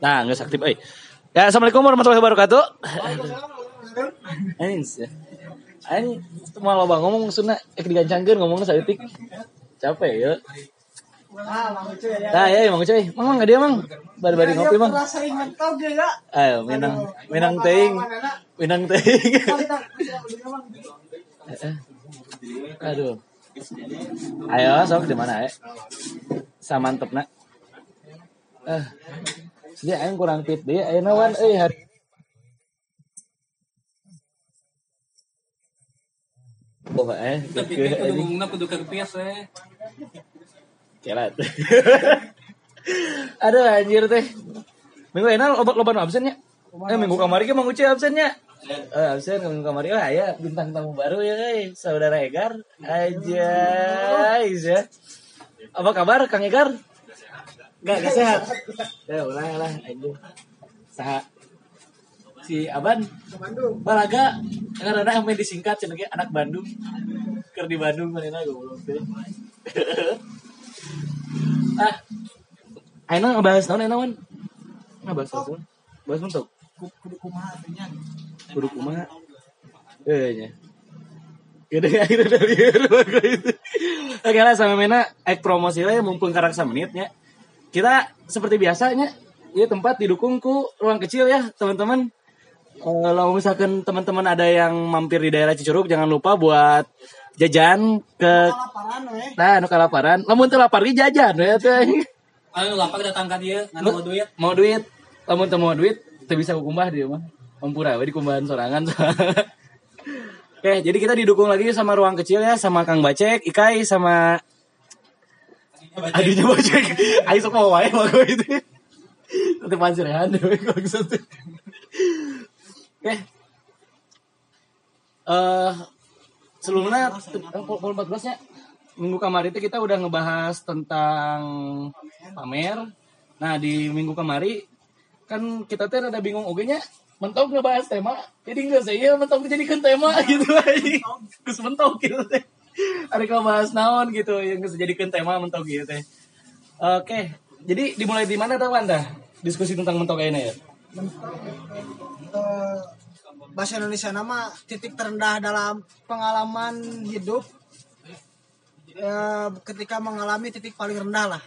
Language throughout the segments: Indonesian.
Nah, nggak aktif. Eh. Ya, assalamualaikum warahmatullahi wabarakatuh. Ini sih. Ini malah bang ngomong sunna eh digancangkeun ngomong saeutik. Capek ya. Nah, ya emang cuy. Mang enggak dia mang. Bari-bari ngopi mang. Dia ya. Ayo, minang minang teuing. Minang teuing. Eh, Aduh. Ayo, sok di mana ya? Samantep nak. Eh. Dia aing kurang tip dia. Ayo nawan euy hari. Oh, eh, Tapi kan kudu ngomongna kudu kepias we. Kelat. Aduh anjir teh. Minggu enal obat loban absennya. Eh minggu kamari ke Mang Uci absennya. Eh absen minggu kamari lah ya bintang tamu baru ya guys. Saudara Egar. Aja ya. Apa kabar Kang Egar? Gak, gak sehat. Ya ulah lah anjir. Saha si Aban Balaga karena sampai disingkat cenah anak Bandung. Keur di Bandung manehna goblok teh. ah Aina ngebahas naon Aina wan ngebahas apa bahas mentok Kudu kumaha atunya. kudu kumaha eh nya Gede akhirnya dari itu. Oke lah sama Mena ek promosi lah mumpung karak menitnya. Kita seperti biasanya ya tempat didukung ku ruang kecil ya teman-teman. Eh, Kalau misalkan teman-teman ada yang mampir di daerah Cicurug jangan lupa buat jajan ke Laparan we. nah anu kalaparan. Lamun teu lapar ge jajan ya teh. Anu lapar datang ka dieu ngan mau duit. mau duit lamun teu mau duit teu bisa kukumbah dia mah mampura we di kumbahan sorangan Oke, jadi kita didukung lagi sama ruang kecil ya, sama Kang Bacek, Ikai, sama adiknya Bacek. Ayo sok mau wae mah gue itu. Nanti pancir ya, kalau gitu. Oke. Eh, sebelumnya eh, pukul 14 nya minggu kemarin itu kita udah ngebahas tentang pamer. Nah di minggu kemarin kan kita tuh ada bingung oke nya mentok ngebahas tema jadi nggak saya mentok dijadikan tema gitu aja terus mentok gitu teh ada kalau bahas naon gitu yang bisa jadikan tema mentok gitu teh. Oke jadi dimulai di mana tuh anda? Diskusi tentang mentok ini ya? Eh, bahasa Indonesia nama titik terendah dalam pengalaman hidup eh, ketika mengalami titik paling rendah lah.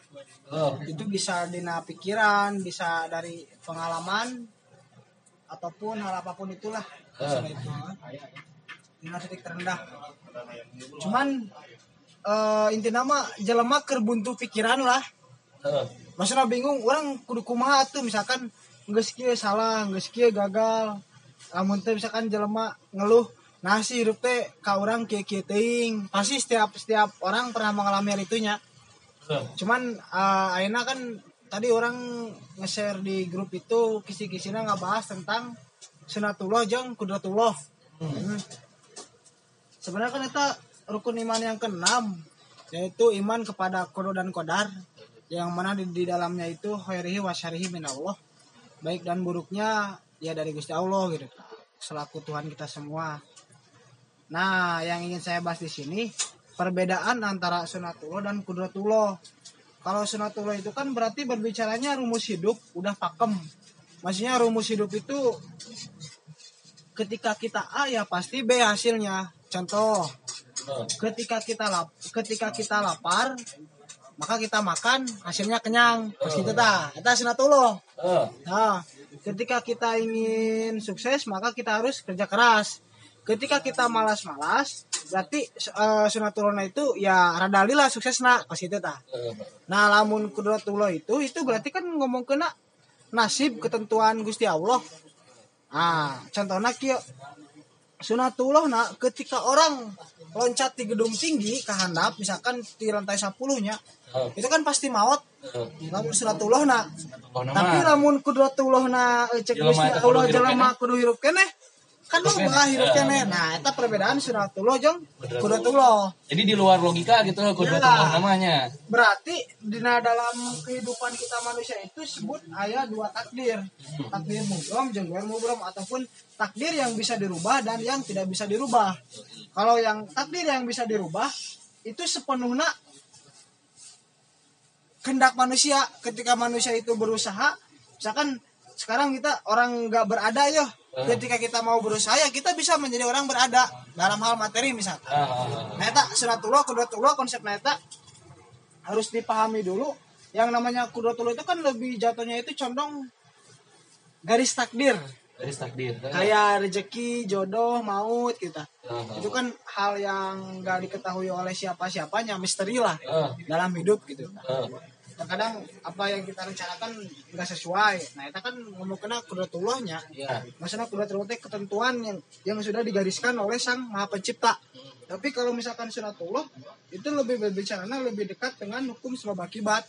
Oh. Itu bisa dina pikiran bisa dari pengalaman ataupun hal apa pun itulah. Masalah itu dina titik terendah cuman eh, inti nama jelema keur buntu pikiran lah. Oh masalah bingung orang kudu kumaha tuh misalkan geus kieu salah geus kieu gagal lamun teh misalkan jelema ngeluh nasi hidup teh ka urang kieu kieu teuing. Pasti setiap setiap orang pernah mengalami hal itunya. Oh cuman uh, ayeuna kan tadi orang nge-share di grup itu kisi-kisina ngebahas tentang sunatullah jeung kudratullah Hmm. Sebenarnya kan kita rukun iman yang keenam yaitu iman kepada kodo dan kodar yang mana di, di dalamnya itu khairihi wa syarihi min Allah baik dan buruknya ya dari Gusti Allah gitu selaku Tuhan kita semua. Nah yang ingin saya bahas di sini perbedaan antara sunatullah dan kudratullah. Kalau sunatullah itu kan berarti berbicaranya rumus hidup udah pakem. Maksudnya rumus hidup itu ketika kita A ya pasti B hasilnya contoh oh ketika kita lap ketika kita lapar maka kita makan hasilnya kenyang. Pas kita ta kita sunatullah oh nah ketika kita ingin sukses maka kita harus kerja keras. Ketika kita malas-malas berarti uh, sunatullah itu ya rada lila sukses nak pas itu ta oh nah lamun kudratullah itu itu berarti kan ngomong kena nasib ketentuan Gusti Allah. Ah contohnya kieu sunatullah nak ketika orang loncat di gedung tinggi ke handap misalkan di lantai 10 nya oh. itu kan pasti maut. Oh. Lamun sunatullah nak. Oh tapi nama lamun kudratullah na eh, cek Allah jelema kudu hirup keneh kan lu bakal hirup keneh. keneh nah eta perbedaan sunatullah jeung Kudratullah. kudratullah jadi di luar logika gitu kudu Ya. namanya. Berarti di dalam kehidupan kita manusia itu sebut ayat dua takdir. Takdir mubrom jeung ghair mubrom ataupun takdir yang bisa dirubah dan yang tidak bisa dirubah. Kalau yang takdir yang bisa dirubah itu sepenuhnya kehendak manusia. Ketika manusia itu berusaha misalkan sekarang kita orang nggak berada ya ketika kita mau berusaha ya kita bisa menjadi orang berada dalam hal materi misalkan Ah, ah, ah. nah eta sunatullah kudratullah konsep eta harus dipahami dulu yang namanya kudratullah itu kan lebih jatuhnya itu condong garis takdir Garis takdir. kayak rezeki jodoh maut gitu Ah, ah. itu kan hal yang nggak diketahui oleh siapa siapanya misteri lah Ah, dalam hidup gitu ah. Terkadang apa yang kita rencanakan nggak sesuai. Nah itu kan ngomong kena kudratullahnya Ya. maksudnya itu ketentuan yang yang sudah digariskan oleh sang maha pencipta. Tapi kalau misalkan sunatullah itu lebih berbicara lebih dekat dengan hukum sebab akibat.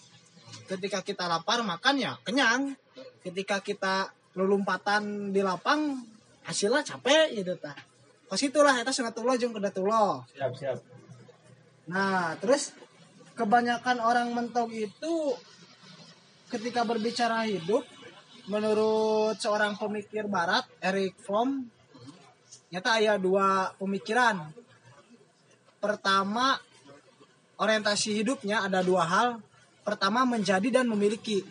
Ketika kita lapar makan ya kenyang. Ketika kita lelumpatan di lapang hasilnya capek gitu tah. Pas itulah itu sunatullah jeung kudatullah Siap, siap. Nah, terus kebanyakan orang mentok itu ketika berbicara hidup, menurut seorang pemikir barat, Eric Fromm, nyata ada dua pemikiran. Pertama, orientasi hidupnya ada dua hal. Pertama, menjadi dan memiliki.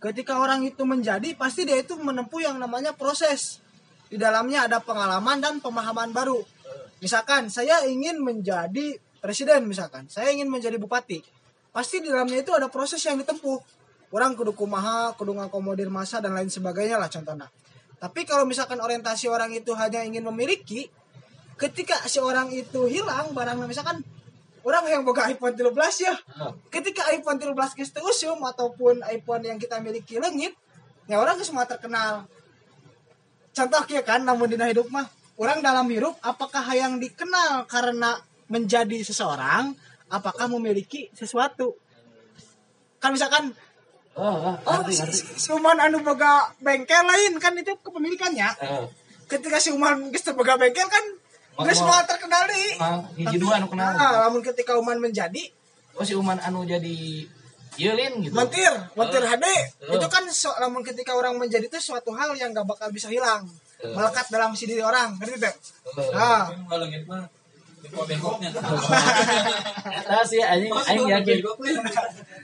Ketika orang itu menjadi, pasti dia itu menempuh yang namanya proses. Di dalamnya ada pengalaman dan pemahaman baru. Misalkan saya ingin menjadi presiden misalkan, saya ingin menjadi bupati. Pasti di dalamnya itu ada proses yang ditempuh. Orang kudu kumaha, kudu ngakomodir masa dan lain sebagainya lah contohnya. Tapi kalau misalkan orientasi orang itu hanya ingin memiliki, ketika si orang itu hilang barangnya misalkan orang yang boga iPhone 13 ya, Ah, ketika iPhone 13 geus teu usum ataupun iPhone yang kita miliki leungit, ya orang geus semua terkenal. Contoh ya kan namun dina hidup mah orang dalam hidup apakah yang dikenal karena menjadi seseorang apakah memiliki sesuatu kan misalkan Oh, oh ngerti, si, si, Uman anu boga bengkel lain kan itu kepemilikannya Ah, ketika si Uman geus boga bengkel kan Oh, geus oh. semua terkenal deui ah, hiji dua anu kenal. nah, namun ketika Uman menjadi Oh, si Uman anu jadi Yelin gitu. Mentir, mentir Oh. HD. Oh. Itu kan so, namun ketika orang menjadi itu suatu hal yang gak bakal bisa hilang. Oh. Melekat dalam si diri orang, ngerti tidak? Oh. Nah, Mah bengkok-bengkoknya. Eta sih anjing aing yakin.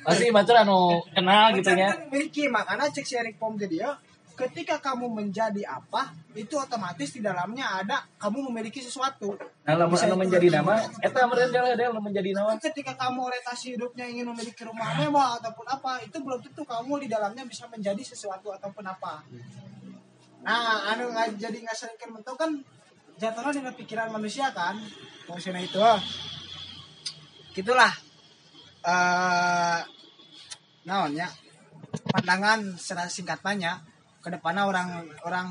Pasti batur anu kenal gitu kan nya. kan memiliki makanya cek Eric Pom jadi ya. Ketika kamu menjadi apa, itu otomatis di dalamnya ada kamu memiliki sesuatu. Nah, lamun anu menjadi nama eta meureun jalan ada anu menjadi nama. Ketika kamu orientasi hidupnya ingin memiliki rumah mewah ataupun apa, itu belum tentu kamu di dalamnya bisa menjadi sesuatu ataupun apa. Nah, anu nggak jadi nggak sering mentok kan jatuhnya dengan pikiran manusia kan, manusia itu. ah. Gitulah. Eh, naonnya pandangan secara singkatnya ke depannya orang orang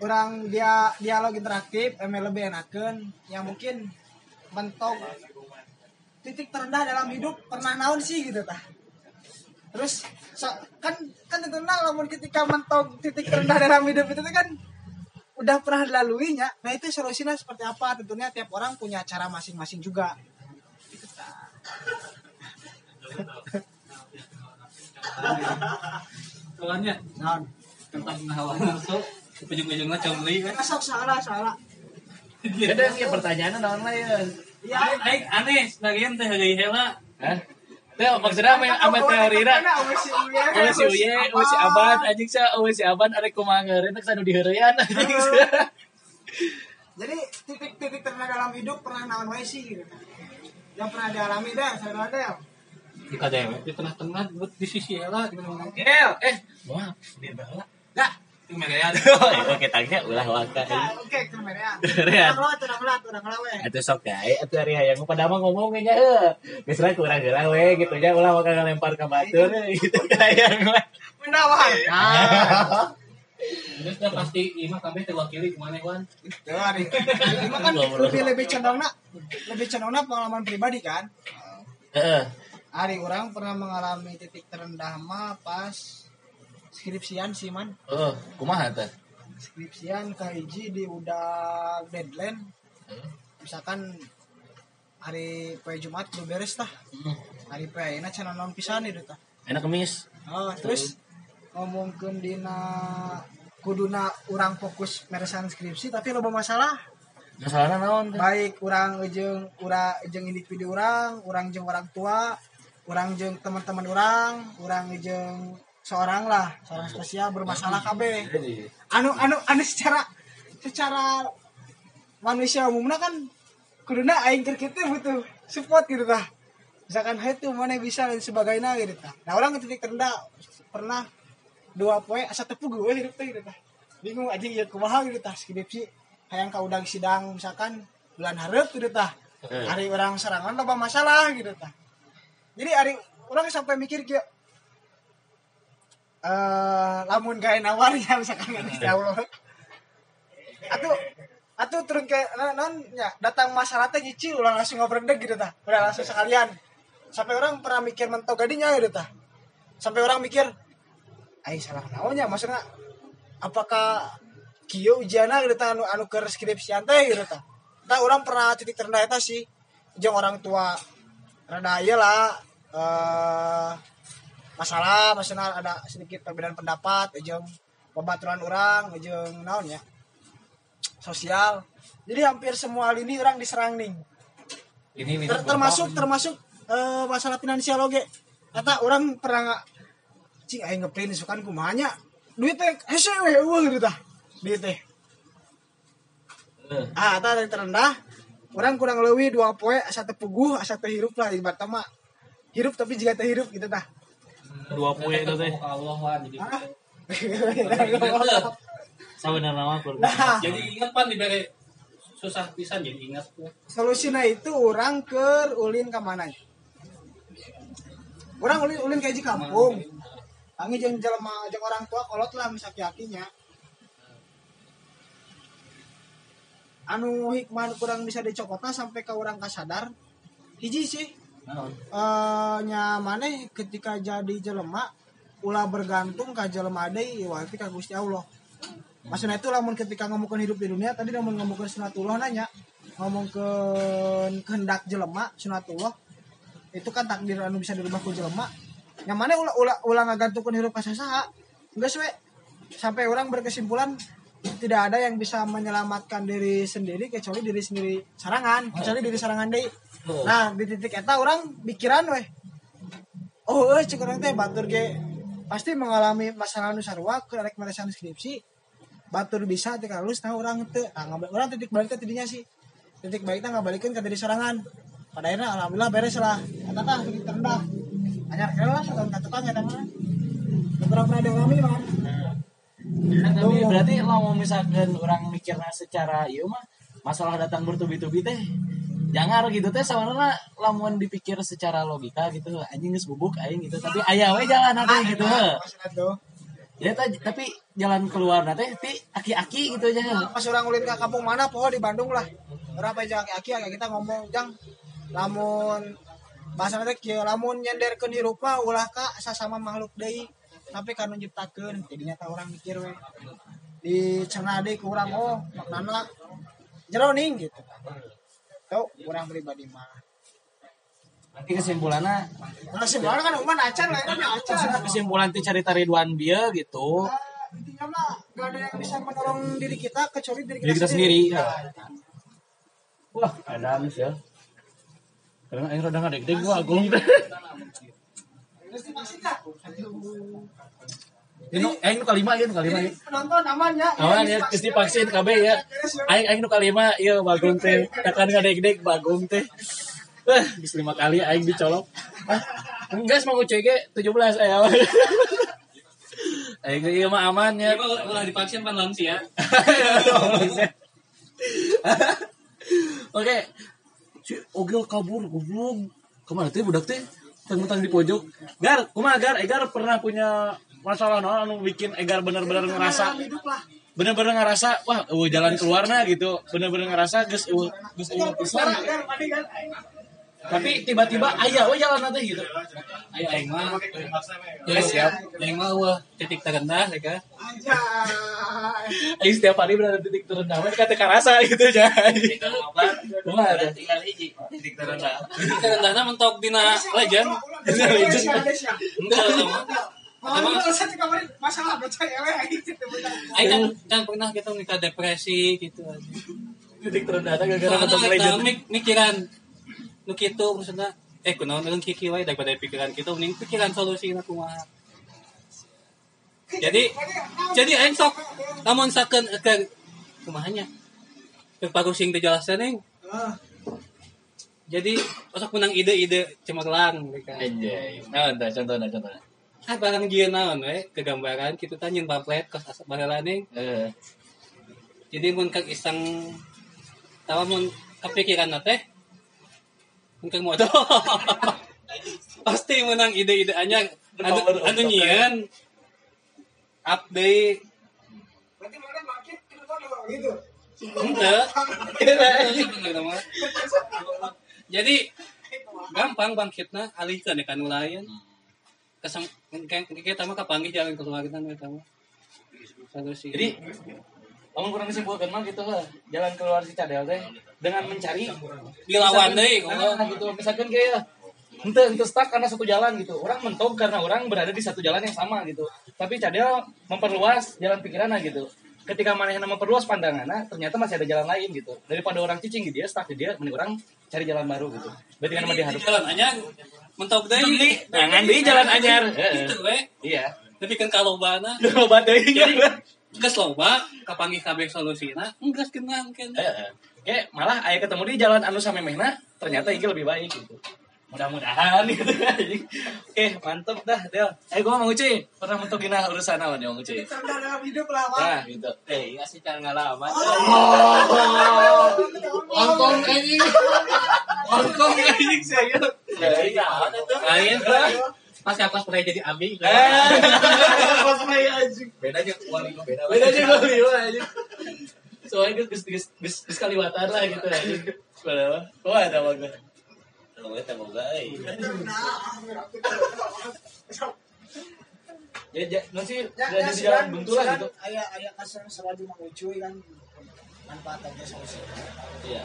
orang dia dialog interaktif emang lebih enakan yang mungkin mentok titik terendah dalam hidup pernah naon sih gitu tah terus so- kan kan tentunya namun ketika mentok titik terendah dalam hidup itu kan udah pernah dilaluinya nah itu solusinya seperti apa tentunya tiap orang punya cara masing-masing juga. Soalnya naon tentang hawa nafsu ujung-ujungnya cembeli kan. masuk salah salah Ada sih pertanyaan naon lah ya. ya aneh sebagian teh gaya heula. Hah? Teh maksudnya ame ame teori ra. Oh si Uye, oh si Aban, anjing sa, oh si Aban arek kumaha ngeureun teh sanu diheureyan anjing. Jadi titik-titik terendah dalam hidup pernah naon wae sih gitu. Yang pernah dialami dah, saya ada ya. Di kadewe di tengah-tengah buat di sisi heula di mana Gel, eh, maaf, dia bala. Dah, itu merean. Oke, tangnya ulah waka. Nah, Oke, sok atuh hayang pada mah ngomong nya heuh. Geus ra kurang we gitu nya ulah maka ngalempar ka batur gitu mah. Menawan. Terus dah pasti imah kabeh terwakili ke mana wan? itu hari. Ini mah kan lebih lebih condongna, lebih condongna pengalaman pribadi kan. Heeh. Hari orang pernah mengalami titik terendah mah pas skripsian sih man. Oh, kumaha teh? Skripsian ke hiji di udah deadline. Misalkan hari poe Jumat udah beres tah. Hmm. Hari poe ayeuna cenah naon pisan itu tah. Enak kemis. Oh, terus ngomongkeun dina kuduna orang fokus meresan skripsi tapi loba masalah. Masalahna naon? Baik orang jeung ura jeung individu orang, orang jeung orang tua, orang jeng teman-teman orang orang jeng seorang lah seorang spesial bermasalah KB anu anu anu secara secara manusia umumnya kan kuduna aing keur kitu butuh support gitu tah. Misalkan hey tuh mana bisa? dan sebagainya gitu tah. Nah orang ke titik terendah pernah dua poe asa tepuk gue hidup teh gitu tah. Bingung aja iya kumaha? gitu tah skripsi. Hayang ka udang sidang misalkan bulan hareup gitu tah. Hari orang serangan loba masalah gitu tah. Jadi hari orang sampai mikir kayak eh lamun gawe nawar ya misalkan kan Gusti Allah. Atuh atuh turun ke non, non ya datang teh nyicil ulang langsung ngobrendeg gitu tah. Udah langsung sekalian. Sampai orang pernah mikir mentok gadinya gitu tah. Sampai orang mikir ay salah naonnya maksudnya apakah kieu ujiana gitu tah anu anu ke skripsian gitu tah. Tah orang pernah titik terendah eta sih. Jeung orang tua rada ieu lah eh masalah maksudnya ada sedikit perbedaan pendapat jeung pembaturan orang jeung naon ya sosial. Jadi hampir semua lini orang diserang nih ini ini Ter- termasuk termasuk eh, masalah finansial oge kata orang pernah nggak cing aing ngeprint sukan kumanya duit teh hese we eueuh gitu tah duit teh. Ah eta yang terendah. Orang kurang leuwih dua poe asa teu puguh asa teu hirup lah ibarat mah. Hirup tapi juga teu hirup gitu tah dua poe itu teh. Allah lah jadi Ah. sabenerna mah kur nah. Jadi ingat pan diberi susah pisan jadi ingat solusinya itu orang ke ulin ke mana? Orang ulin ulin kayak di kampung. Angin jeung jelema jeung orang tua kolot lah misaki akinya anu hikmah kurang bisa dicokota sampai ke orang kasadar. Hiji sih eh nya maneh ketika jadi jelema ulah bergantung ka jelema deui wati ka Gusti Allah. Maksudnya itu lamun ketika ngomongin hidup di dunia tadi namun ngomongin sunatullah nanya ngomongin kehendak jelema sunatullah itu kan takdir anu bisa dirubah ku jelema. Yang mana ulah ulah ulah ngagantungkeun hidup ka saha enggak we. Sampai orang berkesimpulan tidak ada yang bisa menyelamatkan diri sendiri kecuali diri sendiri sarangan kecuali diri sarangan nah di titik eta orang pikiran weh. Oh eh cek orang teh batur ge pasti mengalami masalah nu sarua kerek meresan skripsi batur bisa teh halus nah orang teh. Nah, orang titik balik teh tidinya sih. Titik baliknya ngabalikeun ke diri sorangan. Pada akhirnya alhamdulillah beres lah. Eta tah titik terendah. Anyar kira lah setahun ka tukang eta mah. Beberapa pernah dialami mah tapi berarti lah mau misalkan orang mikirnya secara iya mah masalah datang bertubi-tubi teh jangan gitu teh sebenarnya lamun dipikir secara logika gitu anjing geus bubuk aing gitu tapi aya we jalan teh gitu heuh. maksudnya tuh ya tapi jalan keluar teh ti aki-aki gitu aja pas orang ulin ke kampung mana poho di Bandung lah. Berapa aja aki-aki kayak kita ngomong jang lamun bahasa teh kieu lamun nyenderkeun hirup mah ulah ka sasama makhluk deui. Tapi kan nyiptakeun jadinya tah orang mikir we. Di cenah deui ku urang oh maknana jero ning gitu tuh orang pribadi mah nanti kesimpulannya Nah, sebenarnya kan uman acan lah, ini acan. kesimpulan ti cari Ridwan Bia gitu Nah, intinya mah gak ada yang bisa menolong diri kita kecuali diri kita, Diri kita sendiri, Ya. wah ada amis ya karena aing rada ngadeg-deg gua agung teh Terus dipastikan. Ini aing nu kalima ieu nu kalima ieu Penonton amannya. aman ya geus divaksin KB ya aing aing nu kalima ieu bagong teh tekan ngadeg-deg bagong teh eh geus lima kali aing dicolok ah enggak mau ge 17 aya aing ieu mah aman ya ya mah ulah divaksin pan lansia Oke. Si Ogil kabur goblok. Ke mana teh budak teh? Tentang di pojok. Gar, kumaha Gar? Egar pernah punya masalah naon anu bikin Egar bener-bener ngerasa hidup lah. bener-bener ngerasa wah eueuh jalan keluarnya gitu. Bener-bener ngerasa geus eueuh geus eueuh pisan. tapi tiba-tiba aya we jalan nanti gitu. Ayo aing mah ya siap. aing mah wah titik terendah ya kan. Aing setiap hari berada titik terendah we kata karasa gitu ya kumaha ada. Tinggal hiji titik terendah. Titik terendahna mentok dina legend. Enggak sama. Kalau saya di kamar masalah baca ya weh gitu aing kan kan pernah kita nikah depresi gitu. Aja titik terendahnya gara-gara legend. eta mik- mikiran nu kitu maksudnya eh kunaon eueung kiki wae daripada pikiran kita mending pikiran solusi na kumaha jadi jadi aing sok lamun sakeun ke kumahanya ke pagusing teh jelaskeun ning. Ah, jadi sok menang ide-ide cemerlang mereka Anjay. Nah, contohnya contohnya. Ah barang jieun naon we kegambaran kitu teh nyeun pamflet kos asa baheula ning Eh, jadi mun kang iseng tawa mun kepikiran teh mun kang modal pasti menang ide-ide anyar. Anu anu nyieun update. Berarti mana makin gitu? Jadi gampang bangkitna alihkeun kan lain. Kesem kita mah kapanggih jalan keluar kita mah eta mah. Solusi. Jadi kamu kurang disimpulkan mah gitu lah. Jalan keluar si cadel teh dengan mencari dilawan Nah, kalau gitu. Misalkan kayak ente ente stuck karena satu jalan gitu. Orang mentok karena orang berada di satu jalan yang sama gitu. Tapi cadel memperluas jalan pikirannya gitu. Ketika manehna memperluas pandangannya, ternyata masih ada jalan lain gitu. Daripada orang cicing di dia, stuck di dia, mending orang cari jalan baru gitu. Berarti kan dia harus jalan anyar mentok deui. Jangan di jalan anyar. Heeh. Itu we. Iya. Tapi kan kalobana Coba deh. geus loba kapanggih kabeh solusina geus kenang kan. Heeh. Kayak malah ayah ketemu di jalan anu samemehna ternyata iki lebih baik gitu. Mudah-mudahan gitu Oke, mantep dah, Del. Eh, gua mau cuy. Pernah mentok dina urusan apa nih, mau cuy? Cerdas dalam hidup lah, Pak. Nah, gitu. Eh, ngasih cara ngalaman. Hongkong anjing. Hongkong anjing saya. Jadi kawan itu. Lain Pas pas pernah jadi abi. Eh, pas main anjing. Bedanya wali beda. Beda aja gua liwa anjing. Soalnya geus geus geus geus kaliwatan lah gitu anjing. Padahal, wah ada bagus. Kita mau gay. Ya, ya, Ya, ya, jadi jalan gitu. Ayah, ayah kasar selagi mengucuy kan manfaat aja solusi. Iya.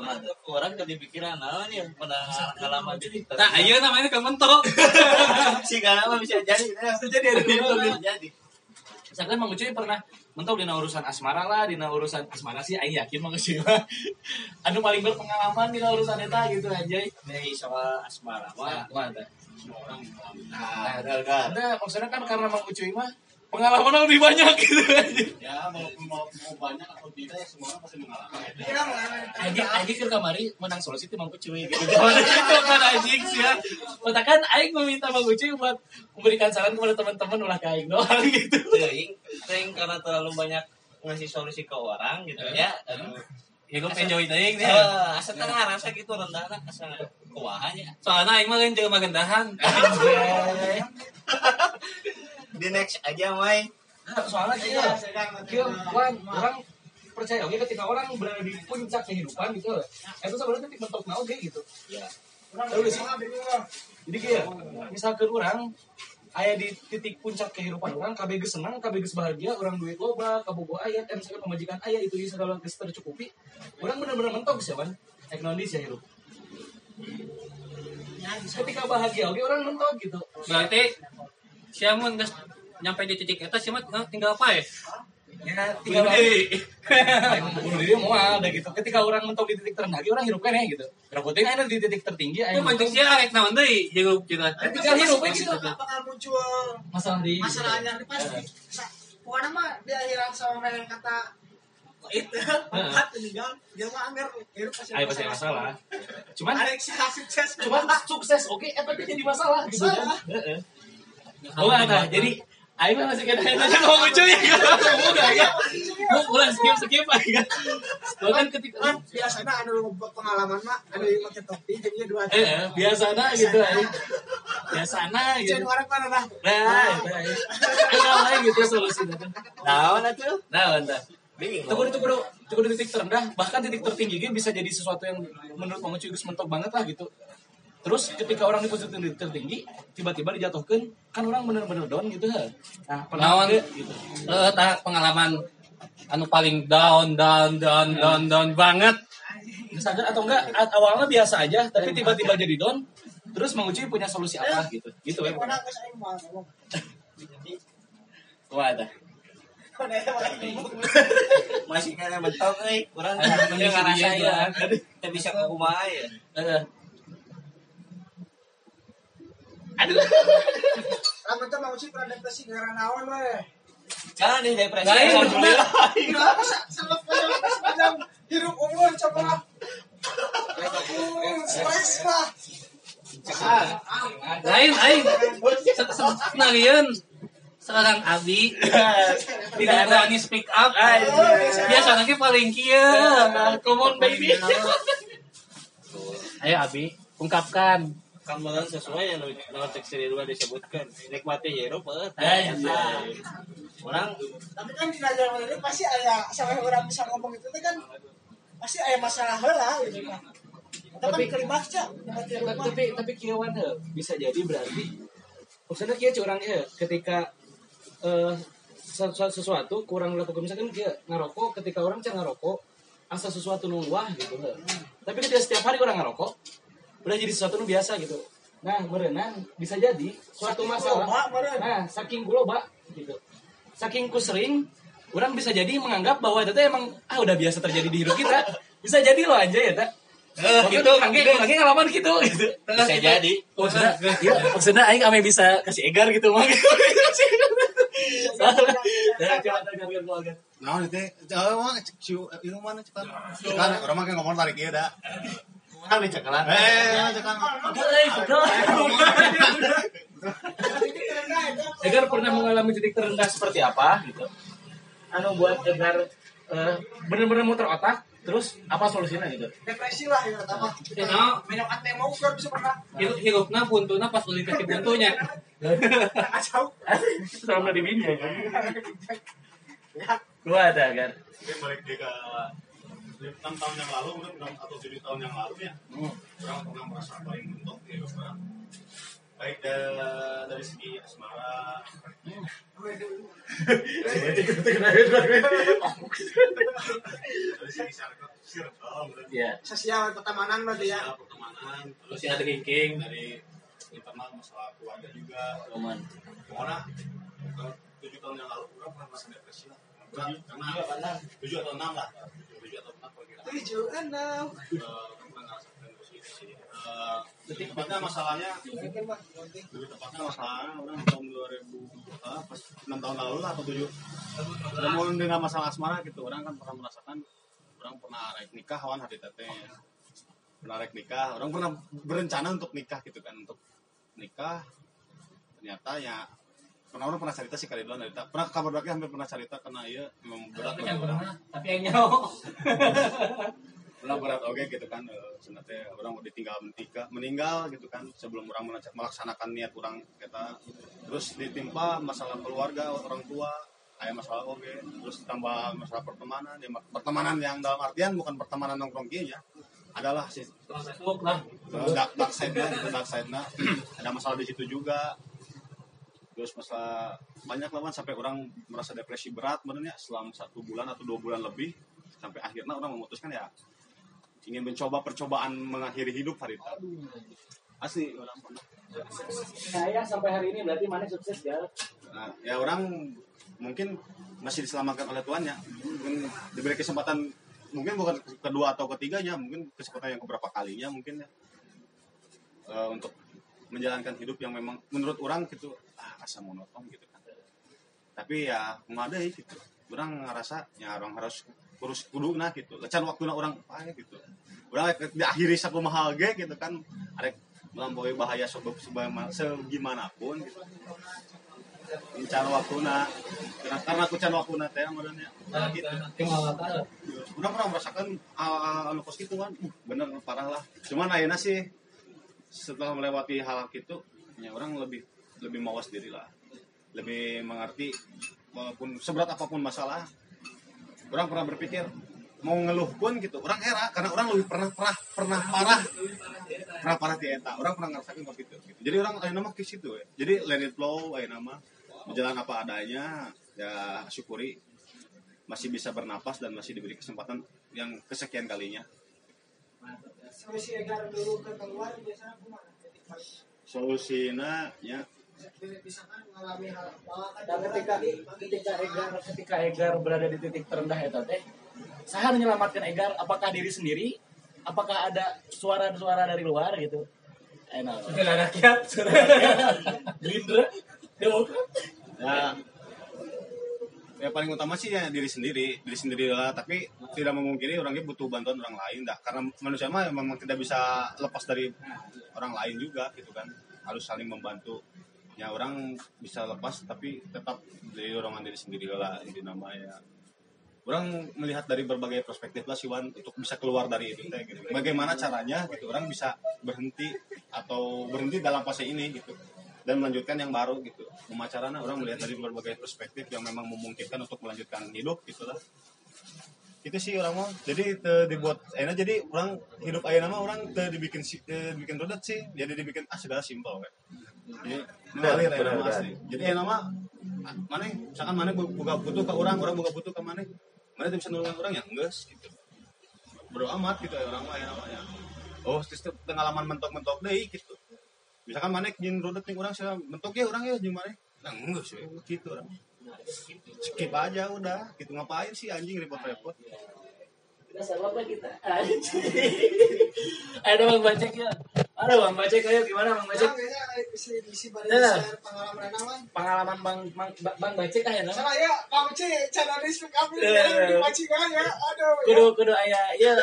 Nah, orang jadi pikiran naon ya ngalaman jadi. Nah, ayeuna namanya mentok. si ngalaman bisa jadi. Bisa jadi jadi. Misalkan pernah mentok dina urusan asmara lah, dina urusan asmara sih aing yakin mah. Anu paling berpengalaman dina urusan eta gitu anjay. Nih soal asmara Wah, mah mantap. semua orang mengalami. Nah, kan. Ada maksudnya kan karena Mang Ucuy mah pengalaman lebih banyak gitu anjay. Ya mau mau, mau banyak atau tidak ya semua orang pasti mengalami. Kita mengalami Anjing anjing ke kamari menang solusi itu Mang Ucuy gitu. Itu kan anjing sih ya. Katakan aing meminta Mang Ucuy buat memberikan saran kepada teman-teman ulah ke aing doang gitu. Teuing, teuing karena terlalu banyak ngasih solusi ke orang gitu ya. Aduh. Ya gue enjoy teuing nih. Eh, asa tengah rasa gitu rendah asa kuahannya. Soalnya aing mah kan jelema gendahan. Di next aja, Mai. Nah, soalnya sedang Iya, orang, orang percaya oke ketika orang berada di puncak kehidupan gitu. Itu sebenarnya titik mentok nah oke gitu. Ya. Sih? jadi kayak misalkan orang ayah di titik puncak kehidupan orang KB geus senang KB geus bahagia orang duit loba kabogo ayat eh, misalkan pemajikan ayah itu segala geus tercukupi orang bener-bener mentok sih kan ekonomis ya hidup. Ketika bahagia oke orang mentok gitu. Berarti siapa geus nyampe di titik eta siapa tinggal apa ya? ya tinggal Ayo, bunuh diri mau ada gitu. Ketika orang mentok di titik terendah orang hidup kan ya gitu. Raputin aja di titik tertinggi ayo pancing sia arek naon deui? Hirup kita. tinggal hidup aja gitu? bakal muncul? Masalah di masalahnya ini pasti. Sa- pokoknya mah di akhiran sama yang kata itu? Empat meninggal dia mah anggar hidup pasti ayo pasti masalah. cuman ada yang sukses. cuman sukses oke eh tapi jadi masalah gitu kan. Masalah. Oh nah jadi Ayo mah masih kena aja ngomong cuy. Udah ya mau pulang skip skip aja bahkan ketika kan biasanya anu pengalaman mah anu yang pakai topi jadinya dua eh eh, biasana gitu aja biasana gitu. Jangan orang mana lah nah itu Enggak lah gitu solusinya Naon atuh? nah entah Bingung. itu kudu itu itu kudu titik terendah. Bahkan titik tertinggi gitu bisa jadi sesuatu yang menurut Ucuy geus mentok banget lah gitu terus ketika orang di posisi tertinggi tiba-tiba dijatuhkan kan orang bener-bener down gitu ha nah pernah ada gitu Eh tah pengalaman anu paling down down down down down banget. misalkan atau enggak awalnya biasa aja tapi tiba-tiba jadi down terus Mang Ucuy punya solusi apa gitu gitu ya wah ada. Masih kena mentok euy. Urang Aduh, yang ngerasa iya, ya. aduh. Teu bisa kumaha ya. Eh, Kamu tuh mau sih pernah depresi gara naon weh. Jangan nih depresi. Lain, Sama Juli. Kenapa selepas sepanjang hidup umur coba. Stres lah. lain aing senangieun sekarang Abi tidak berani speak up biasa lagi paling kia come on baby ayo Abi ungkapkan Kamalan sesuai yang nomor teks dari dua disebutkan. Nikmati hero pe. Orang Tapi kan di negara ini pasti ada sampai orang bisa ngomong itu kan pasti ada masalah lah gitu kan. Tapi Tapi- kelibas aja. tapi tapi kieuan heuh, bisa jadi berarti maksudnya kieu curang ya ketika eh, sesu- sesuatu kurang lakukan misalkan kieu ngarokok ketika orang can ngarokok asa sesuatu nu wah gitu heuh. tapi ketika setiap hari orang ngarokok udah jadi sesuatu nu biasa gitu nah berenang bisa jadi suatu masalah nah saking loba gitu saking ku sering orang bisa jadi menganggap bahwa itu teh emang ah udah biasa terjadi di hidup kita bisa jadi loh aja ya tak gitu, gitu lagi lagi ngalaman gitu gitu bisa jadi. maksudnya iya, maksudnya aing ame bisa kasih egar gitu mah. Ya. Nah, itu ciu itu mana cekan. Cekan orang mah kayak ngomong tarik ieu da. Nih cekalan? Eh, cekan. Egar pernah mengalami titik terendah seperti apa gitu? Anu buat Egar eh, bener-bener muter otak, terus apa solusinya gitu? Depresi lah yang pertama. Nah, Minum ate mau kan bisa pernah. hidup hirupna buntuna pas beli kaki buntunya Kacau. Selama di bini kan? Gua ada Egar. Mungkin balik dia ke 6 tahun yang lalu mungkin enam atau 7 tahun yang lalu ya. Orang pernah merasa paling mentok di hidup orang. Baik da- dari segi asmara, dari segi circle, berarti Iya. Sosial pertemanan berarti ya. ya, pertemanan, terus terus ada drinking dari internal masalah keluarga juga. Pokoknya ke- tujuh tahun yang lalu orang pernah merasa depresi lah. Karena tujuh atau enam lah. Tujuh enam lebih tepatnya masalahnya lebih tepatnya masalahnya orang tahun 2000 ah, pas enam tahun lalu lah atau tujuh. Namun dengan masalah asmara gitu orang kan pernah merasakan orang pernah rek nikah kawan hari tete. Pernah rek nikah orang pernah berencana untuk nikah gitu kan untuk nikah. Ternyata ya pernah orang pernah cerita sih kali dulu cerita. Pernah ke kabar lagi hampir pernah cerita karena iya memang berat bagi orang tapi yang nyawa. Pernah berat oke gitu kan eh, sebenarnya orang mau ditinggal meninggal, meninggal gitu kan sebelum orang melaksanakan niat orang kita. Terus ditimpa masalah keluarga orang tua kayak masalah oke terus tambah masalah pertemanan ya pertemanan yang dalam artian bukan pertemanan nongkrong ya adalah si Facebook lah. Eh, dark, dark side-nya gitu, dark side-nya. Ada masalah di situ juga terus masalah banyak lawan sampai orang merasa depresi berat sebenarnya selama satu bulan atau dua bulan lebih. Sampai akhirnya orang memutuskan ya ingin mencoba percobaan mengakhiri hidup hari itu asli orang pernah Saya sampai hari ini berarti mana sukses ya? nah, ya orang mungkin masih diselamatkan oleh tuannya mungkin diberi kesempatan mungkin bukan kedua atau ketiganya mungkin kesempatan yang keberapa kalinya mungkin ya. Eh, untuk menjalankan hidup yang memang menurut orang gitu ah asa monoton gitu kan. Tapi ya memadai gitu. Orang ngerasa ya orang harus kurus kudu nah gitu. Lecan waktu orang apa gitu. Orang diakhiri satu mahal ge gitu kan. Ada melampaui bahaya sebab segimanapun gitu. Can waktuna karena karena aku can waktuna teh modelnya nah, gitu. Udah pernah merasakan hal anu kos gitu kan. Uh, bener parah lah. Cuman akhirnya sih setelah melewati hal gitu ya orang lebih lebih mawas diri lah lebih mengerti walaupun seberat apa pun masalah orang pernah berpikir mau ngeluh pun gitu orang era karena orang lebih pernah pernah pernah parah pernah parah di eta orang pernah ngerasain ke gitu, gitu. jadi orang ayo nama ke situ ya jadi let it flow ayo nama berjalan apa adanya ya syukuri masih bisa bernapas dan masih diberi kesempatan yang kesekian kalinya Solusi agar dulu ke keluar biasanya gimana? solusinya ya Misalkan mengalami hal apa kan Dan ketika ketika Egar ketika Egar berada di titik terendah eta teh, saya menyelamatkan Egar apakah diri sendiri? Apakah ada suara-suara dari luar gitu? enak. Sudah rakyat. Gerindra Demokrat. Ya. Ya paling utama sih ya diri sendiri. Diri sendiri lah. Tapi tidak memungkiri orangnya butuh bantuan orang lain dah. Karena manusia mah memang tidak bisa lepas dari orang lain juga gitu kan. Harus saling membantu ya orang bisa lepas tapi tetap dari dorongan diri sendiri lah ini namanya orang melihat dari berbagai perspektif lah sih Wan untuk bisa keluar dari itu teh gitu. bagaimana caranya gitu orang bisa berhenti atau berhenti dalam fase ini gitu dan melanjutkan yang baru gitu. Pemacarana orang melihat dari berbagai perspektif yang memang memungkinkan untuk melanjutkan hidup gitu lah. Itu sih orang mau jadi te dibuat enak jadi orang hidup ayah nama orang te dibikin te dibikin sih. Jadi dibikin ah segala simpel jadi ngalir aya nama asli jadi aya nama mana misalkan mana bu- buka butuh ke orang orang buka butuh ke mana mana tuh bisa nolongin orang ya enggak gitu. Bro amat gitu aya orang mah aya namanya. Oh teu pengalaman mentok-mentok deh gitu. Misalkan mana jeung rudet nih orang sih mentok ya orang ya jeung mana nah enggak sih gitu orang. Skip aja udah gitu. Ngapain sih anjing repot-repot? Kita sama apa kita? Ada bang bacek ya ada bang bacek ayo gimana bang bacek Nah, Nah. bareng share pengalaman mah. pengalaman bang bang, bang bacek aja no? Sama ya, kamu cek cara di speak up ini Eh. di macingan ya. Aduh. ya. kudu kudu ayah ya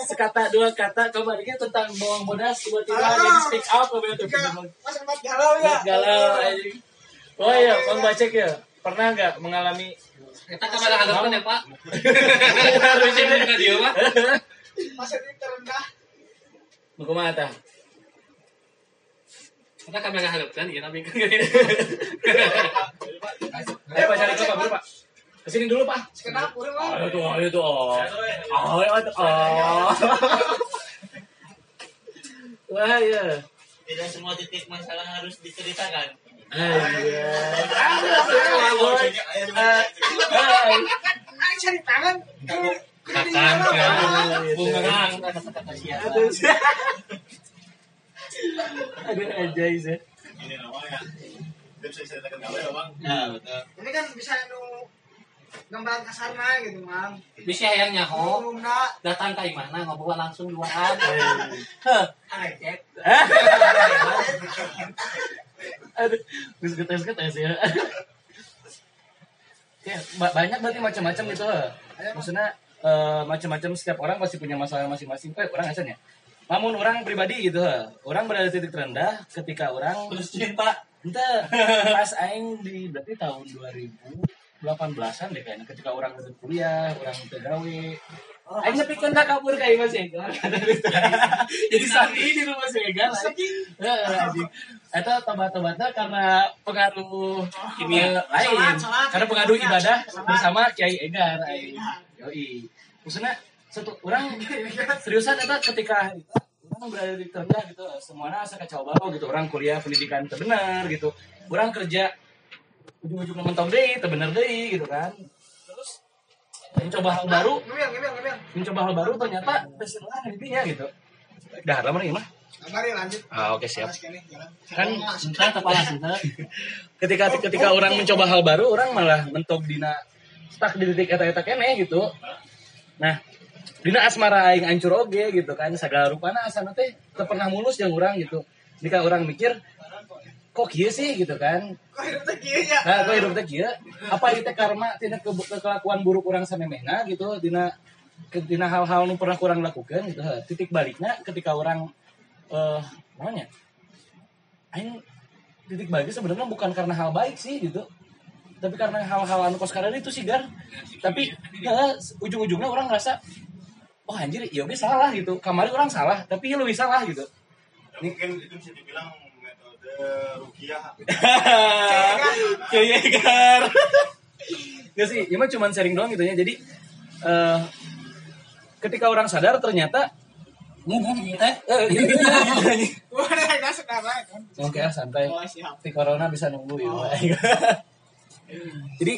sekata dua kata kemarinnya tentang bawang bodas tiba-tiba Ah. jadi speak up apa itu Mas Empat galau ya. galau anjing. oh iya bang bacek ya pernah nggak mengalami Kita kamera hadapan ya Pak. Harus jadi ke dia Pak. Masa ini terendah. Mau ke mana tah Kita kamera hadapan ya tapi kan. ayo pak cari pak pak ke sini dulu pak lah. ayo tuh ayo tuh oh ayo ayo tuh oh wah ya Tidak semua titik masalah harus diceritakan. Iya. Ayo cari tangan. Kakang, bumerang, aja ini namanya dia bisa diceritakan gawe ya bang Nah, betul. Ini kan bisa nu gambaran kasarna gitu, Mang. Bisa yang nyaho. Umumna Datang ke mana ngobrol langsung duaan. Heh, cek. Aduh, terus ketes ketes ya. Ya, ba- banyak berarti macam-macam gitu. Maksudnya eh, macam-macam setiap orang pasti punya masalah masing-masing. Eh, orang aja ya. Namun orang pribadi gitu, orang berada di titik terendah ketika orang Terus cinta. Ente pas aing di berarti tahun 2018-an deh kayaknya ketika orang udah kuliah, orang udah gawe. Aing nepikeun da kabur ka Mas Egar. Jadi sandi di rumah si Egar. Eta tobat-tobatna karena pengaruh kimia lain. Karena pengaruh ibadah bersama Kiai Egar. Yoi. Maksudnya satu orang seriusan eta ketika orang berada di terendah gitu semuanya asa kacau balau gitu. Orang kuliah pendidikan terbenar gitu. Orang kerja ujung-ujungnya mentok deh terbenar deh gitu kan. Terus mencoba hal baru. Ngemil. mencoba hal baru ternyata terserah intinya gitu. Dah lama nih mah Mari lanjut. ah oke siap. Kan Cinta kepala cinta. ketika ketika orang mencoba hal baru orang malah mentok dina stuck di titik eta-eta kene gitu. Nah dina asmara aing ancur oge gitu kan segala rupana asana teh teu pernah mulus yang orang gitu. Jika orang mikir kok kieu sih? gitu kan. Kok hidup teh kieu nya? nah kok hidup teh kieu? Apa itu karma tina ke, ke- kelakuan buruk orang samemehna gitu? Dina ke- dina hal-hal nu pernah kurang lakukan gitu. Titik baliknya ketika orang eh namanya? Aing titik balik sebenarnya bukan karena hal baik sih gitu tapi karena hal-hal anu kos itu sih gar tapi ya, ujung-ujungnya orang ngerasa oh anjir iya oke salah gitu kemarin orang salah tapi ya lebih salah gitu mungkin itu bisa dibilang metode rukiah kayak gar Gak sih, ya mah cuman sharing doang gitu ya. Jadi eh ketika orang sadar ternyata eh, enggak sekarang kan. Oke, santai. Oh, siap. Di corona bisa nunggu ya. Jadi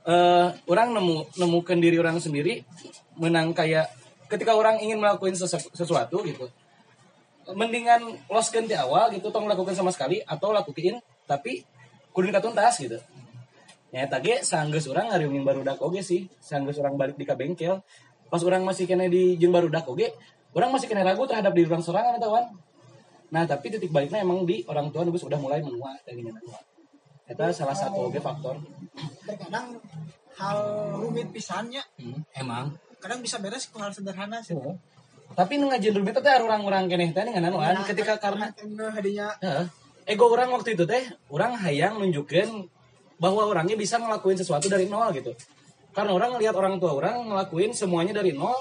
eh orang nemu nemukan diri orang sendiri menang kayak ketika orang ingin melakukan sesu- sesuatu gitu. Mendingan loskan di awal gitu tong lakukan sama sekali atau lakuin tapi kudu tuntas gitu. Ya tadi sanggeus orang ngariungin barudak oge sih. Sanggeus orang balik di ka bengkel. Pas orang masih kena di jeung barudak oge, orang masih kena ragu terhadap diri orang sorangan eta wan. nah tapi titik baliknya emang di orang tua nunggu sudah mulai menua dari menua itu salah satu oge faktor. Terkadang hal rumit pisannya Hmm. Emang. kadang bisa beres ke hal sederhana sih. Oh. tapi nu ngajin rumit teh orang-orang keneh teh ngan anuan Nah, ketika karena hadinya. Heeh. ego orang waktu itu teh orang hayang nunjukin bahwa orangnya bisa ngelakuin sesuatu dari nol gitu. Karena orang lihat orang tua orang ngelakuin semuanya dari nol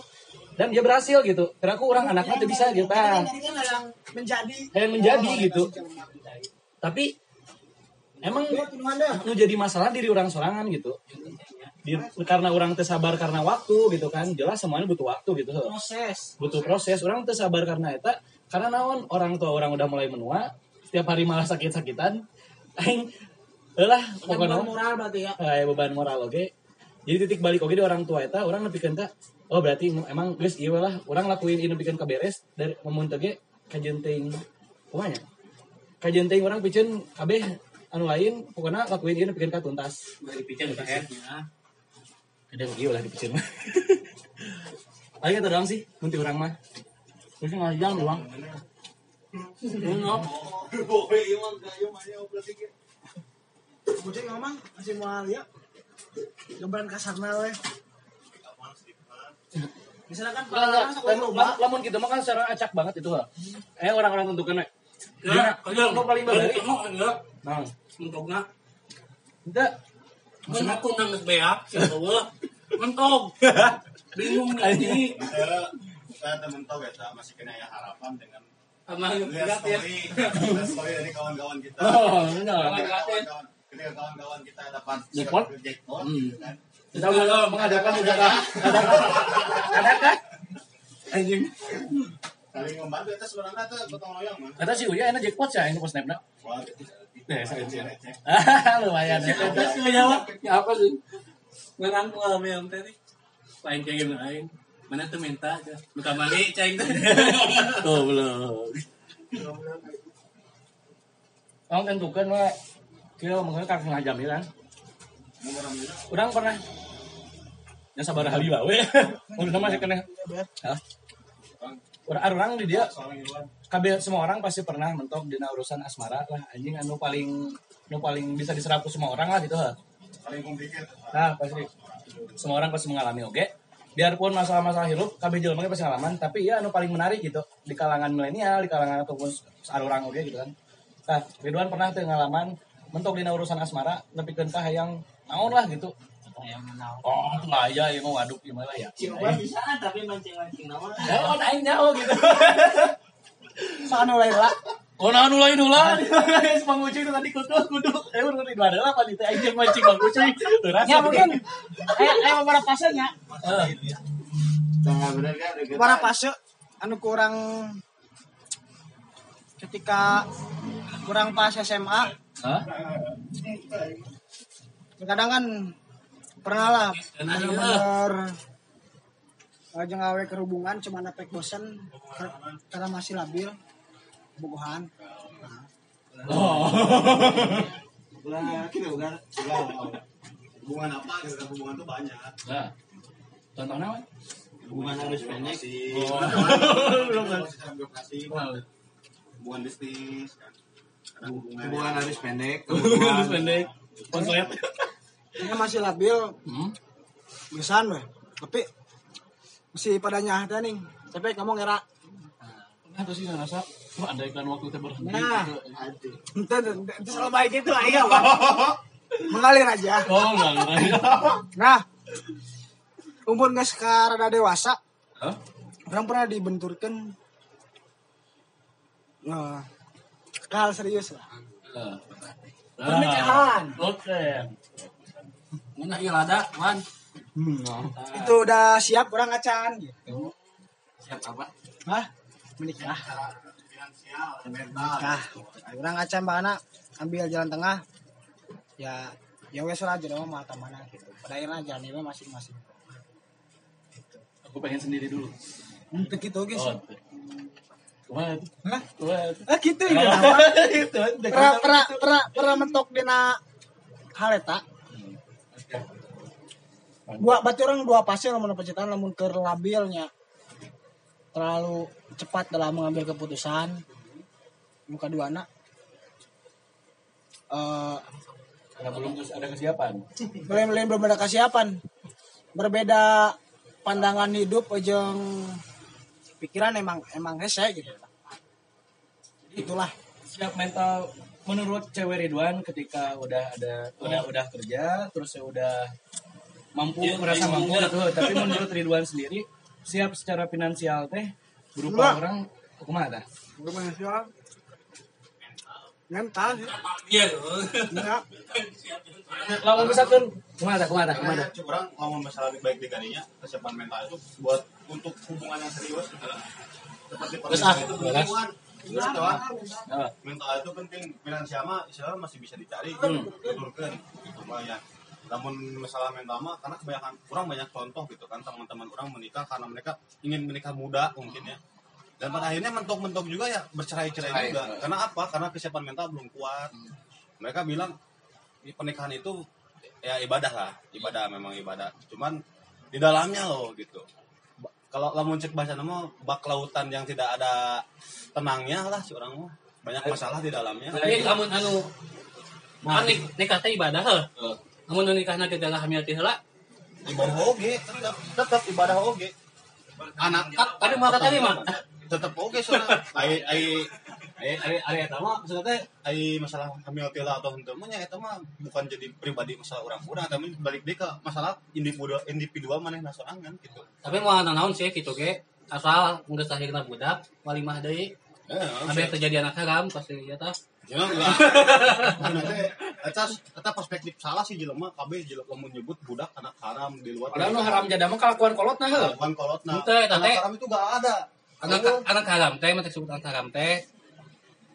dan dia berhasil gitu. Karena aku orang anaknya tuh bisa gitu kan yang menjadi. Yang menjadi gitu. tapi emang nu jadi masalah diri orang sorangan gitu. Di- karena orang tersabar karena waktu gitu kan. Jelas semuanya butuh waktu gitu. Proses. Butuh proses. Orang tersabar karena itu karena naon? Orang tua orang udah mulai menua setiap hari malah sakit-sakitan. Aing lah pokoknya. moral berarti ya. Kayak beban moral oke. Jadi titik balik oke di orang tua eta orang nepikeun ka oh berarti emang guys iya lah orang lakuin ini nepikeun ka beres dari memun teh ge kajian teuing kumanya kajian teuing orang pikeun kabeh anu lain pokoknya lakuin ini nepikeun ka tuntas Dari pican ke head. kadang iya lah dipikeun mah Ayo kita doang sih, nanti orang mah. Terus nggak jam doang. Enggak. Bocah ngomong masih mau lihat gambaran kasarnya weh misalkan sok Lamun- kita mah kan secara acak banget itu lah. Eh orang-orang tentukan Ya, paling balik. Enggak. Nah, aku nang beak. Mentok. Bingung nih. Kita temen tau ya, masih kena ya harapan dengan Sama lihat lihat ya. story, lihat story dari kawan-kawan kita. Oh, kawan-kawan- Ketika kawan-kawan kita dapat Jackpot? jackpot, Hmm. gitu kan. Kita udah mengadakan usaha. Adakan. Adakan. Anjing. Saling membantu itu sebenarnya itu gotong royong mah. Kata si Uya enak jackpot sih ini pas. Ah, lumayan. Terus ya apa sih? Ngerangkul sama yang tadi. Lain kayak gimana lain. Mana tuh minta aja. Mali, ceng. Tuh belum. Orang tentukan we. Kira mungkin kan setengah jam kan. Orang pernah Ya sabar hali wae. Udah masih kena. Hah? Orang orang di dia kabeh semua orang pasti pernah mentok dina urusan asmara lah anjing anu paling anu paling bisa diserap ke semua orang lah gitu ha. paling complicated. Nah, pasti semua orang pasti mengalami oke. Biarpun masalah-masalah hidup kabeh jelema pasti ngalaman, tapi ya anu paling menarik gitu di kalangan milenial, di kalangan ataupun orang oke gitu kan. Nah, Ridwan pernah tuh ngalaman mentok dina urusan asmara nepikeun ka hayang naon lah gitu. Yang menang Oh, lah ya, ya mau waduk gimana ya. Coba bisa tapi mancing-mancing nama. Ya, oh, aing nyaho gitu. sana lain lah Oh, nah, nulai nulai. Bang Ucuy itu tadi kudu kudu. Eh, udah di mana lah panitia jeung mancing Bang Ucuy. Ya mungkin eh eh beberapa pasenya Nah, beberapa fase anu kurang ketika kurang pas SMA Hah? kadang kan pernah lah bener-bener aja ngawe ke hubungan cuma efek bosen kar- karena masih labil bogohan Oh. hubungan apa gitu kan hubungan tuh banyak Nah. Contohnya apa? Hubungan harus pendek. hubungan bisnis kan hubungan Hubungan harus pendek. Terus pendek. Konslet. ini masih labil Hmm. gesan weh tapi masih pada nyah nih tapi ngomong era Nah, terus sih rasa wah ada iklan waktu teh berhenti. Nah. itu itu selalu baik itu ayo Pak. mengalir aja Oh, enggak. nah umur nggak sekarang ada dewasa Hah? orang pernah dibenturkan nah, hal serius lah Nah. Pernikahan. Oke. Mana ieu lada, Wan? Hmm. nah. itu udah siap orang acan gitu Siap apa? Hah? menikah finansial mental nah orang acan bahana ambil jalan tengah ya ya wes lah jadi mata mana gitu pada akhirnya jalan ini masing-masing Aku pengen sendiri dulu. untuk itu guys Oh. Itu? Hah? Itu? ah gitu ya nama Itu. pernah mentok dina hal eta dua berarti orang dua pasir lamun pencitraan lamun keur labilnya. Terlalu cepat dalam mengambil keputusan. Muka dua anak eh Karena belum ada kesiapan. belum belum belum ada kesiapan. Berbeda pandangan hidup ujung pikiran emang emang hese gitu. Itulah. Siap mental menurut cewek Ridwan ketika udah ada udah udah kerja terus ya udah mampu merasa mampu gitu. tapi menurut Ridwan sendiri siap secara finansial teh berupa Enggak. orang ke mana sih orang mental sih. Iya. enggak. Lalu misalkan ke mana ke mana ke mana Makanya orang ngomong masalah baik di kalinya kesiapan mental itu buat untuk hubungan yang serius gitu lah. Seperti Terus ah, pernikahan itu hubungan. Terus itu ah, Ah, mental itu penting. Finansial mah istilah masih bisa dicari. Hmm. diturunkan gitu mah ya. Namun masalah mental mah karena kebanyakan kurang banyak contoh gitu kan teman-teman orang menikah karena mereka ingin menikah muda mungkin ya. Dan pada akhirnya mentok-mentok juga ya bercerai-cerai Cerai, juga. betul. karena apa? Karena kesiapan mental belum kuat. Mereka bilang "Di pernikahan itu ya ibadah lah. Ibadah memang ibadah. Cuman di dalamnya loh gitu kalau lamun cek bahasa nama bak lautan yang tidak ada tenangnya lah si orang mah banyak masalah di dalamnya Jadi kamu anu kan nik- nikah teh ibadah heuh. Namun nikah nanti adalah hamil teh heula. ibadah oge tetap tetap ibadah oge anak Tadi mau kata mah. tetap oge soalnya ai ai masalah hamil tila atau henteu mah nya eta mah bukan jadi pribadi masalah orang-orang tapi balik deui ke masalah individu individual manehna sorangan gitu Tapi mau naon sih gitu ge. Asal geus lahirna budak, walimah deui. eh Ada terjadi anak haram pasti ya enggak. Teh eta eta perspektif salah sih jelema kabeh jelema lamun nyebut budak anak haram di luar. padahal nu haram jada mah kalakuan kolotna heuh Bukan kolotna. Anak haram itu gak ada. Anak anak haram teh mah disebut anak haram teh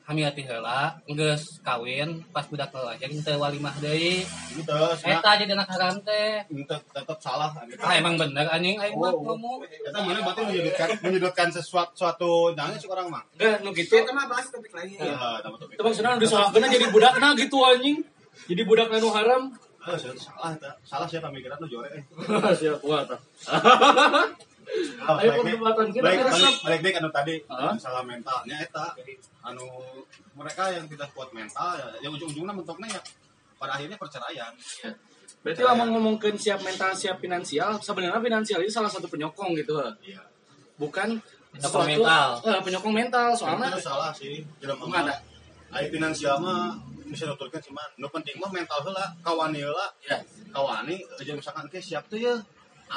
hamil teh heula, geus kawin pas budak lahir teu walimah deui. Gitu, nya Eta jadi anak haram teh. tetap tetap salah. Ah emang bener anjing aing mah Oh, ngomong. Eta mana berarti menyudutkan menyudutkan sesuatu suatu jangan sih orang mah. enggak nu gitu kita mah bahas topik lain Ya, topik. itu maksudnya nu disolahkeun jadi budakna gitu anjing jadi budak nu haram Ah, salah eta. Salah siapa pemikiran lu jore eh. siap kuat Ayo perdebatan kita balik balik deh anu tadi masalah mentalnya eta anu mereka yang tidak kuat mental ya, ya ujung-ujungnya mentoknya ya pada akhirnya perceraian. Berarti lah mau ngomongin siap mental, siap finansial, sebenarnya finansial itu salah satu penyokong gitu. Iya. Bukan Penyokong sesuatu- mental. Eh, penyokong mental soalnya itu salah sih Ke mana? mah aya finansial mah bisa nuturkeun cuman nu penting mah mental heula kawani heula ya. kawani aja misalkan ke siap tuh ya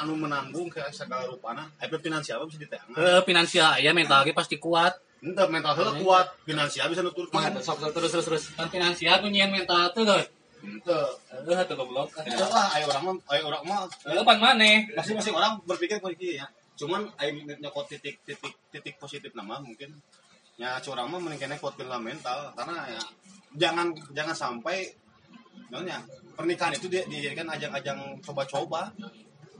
anu menanggung ke segala rupana aya finansial mah bisa diteangan Eh finansial ya mental ge pasti kuat. ente mental heula kuat finansial bisa nuturkeun Sok sok terus terus terus. Kan finansial tuh nyian mental tuh guys. ente Eh atuh goblok. Itu lah aya orang mah aya orang mah Eh pan maneh. masing-masing orang berpikir begini ya cuman aya nyokot titik titik titik positif nama mungkin ya curang mah mending kuat mental karena ya jangan jangan sampai Namanya pernikahan itu dijadikan ajang-ajang coba-coba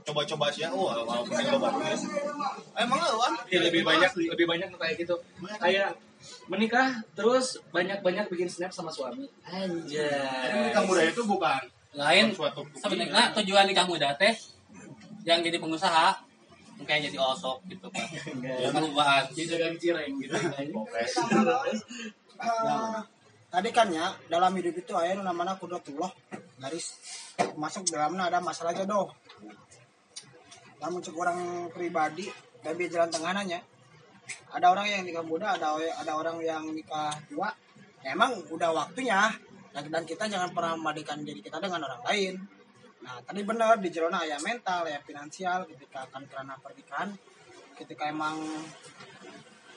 coba-coba sih ya oh walaupun yang coba emang lu kan Ya, lebih banyak lebih banyak kayak gitu. Kayak menikah terus banyak-banyak bikin snap sama suami. Anjay. menikah muda itu bukan Lain suatu sebenarnya tujuan nikah muda teh yang jadi pengusaha kayak jadi osok gitu kan. Enggak. Perubahan. Jadi dagang cireng gitu. Eh, tadi kan ya dalam hidup itu aya nu namana kudratullah garis masuk dalamnya ada masalah jodoh namun cek orang pribadi tapi jalan tengahnya ada orang yang nikah muda ada ada orang yang nikah tua Ya, emang udah waktunya. Dan dan kita jangan pernah membandingkan diri kita dengan orang lain. Nah tadi benar di jelona ya mental ya finansial ketika akan kerana pernikahan ketika emang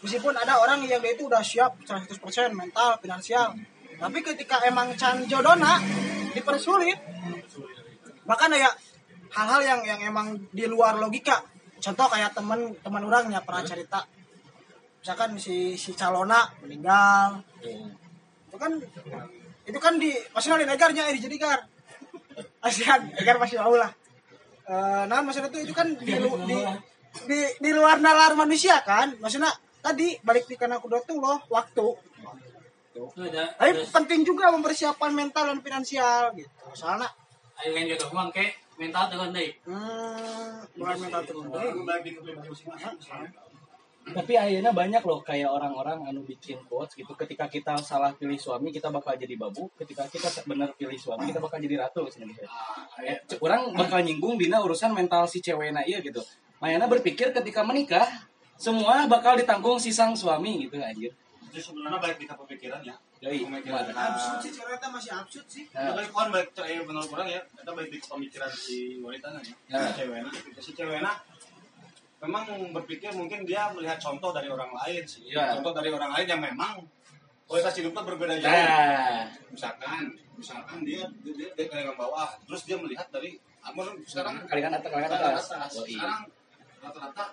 meskipun ada orang yang dia itu udah siap 100% mental finansial tapi ketika emang can jodona dipersulit bahkan ya hal-hal yang yang emang di luar logika. Contoh kayak temen teman orangnya pernah cerita. Misalkan si si calona meninggal. Itu kan itu kan di maksudnya di negarnya eh, jadi gar asian negar masih mau lah. Eh, nah maksudnya itu itu kan di, lu- di di di luar nalar manusia kan. Maksudnya tadi balik di karena kuda tuh loh waktu. Tapi penting juga mempersiapkan mental dan finansial gitu. Soalnya ayo yang jodoh mah ke mental tuh deui. hmm, bukan mental tapi akhirnya banyak loh kayak orang-orang anu bikin quotes gitu. Ketika kita salah pilih suami kita bakal jadi babu. Ketika kita bener pilih suami kita bakal jadi ratu sebenarnya Eh, c- orang bakal nyinggung dina urusan mental si cewekna iya gitu. Mayana berpikir ketika menikah semua bakal ditanggung si sang suami gitu anjir. Itu sebenarnya baik kita pemikiran ya. Gimana? absurd sih cerita masih absurd sih Nah, baik kan baik eh, menurut orang ya, kita baik di pemikiran si wanita ya. Ya. Si cewekna, si memang berpikir mungkin dia melihat contoh dari orang lain sih. Ya. Contoh dari orang lain yang memang kualitas hidupnya berbeda jauh. nah Misalkan, misalkan dia dia, dia, kayak bawah, terus dia melihat dari amun sekarang kalian atas kalian atas sekarang rata-rata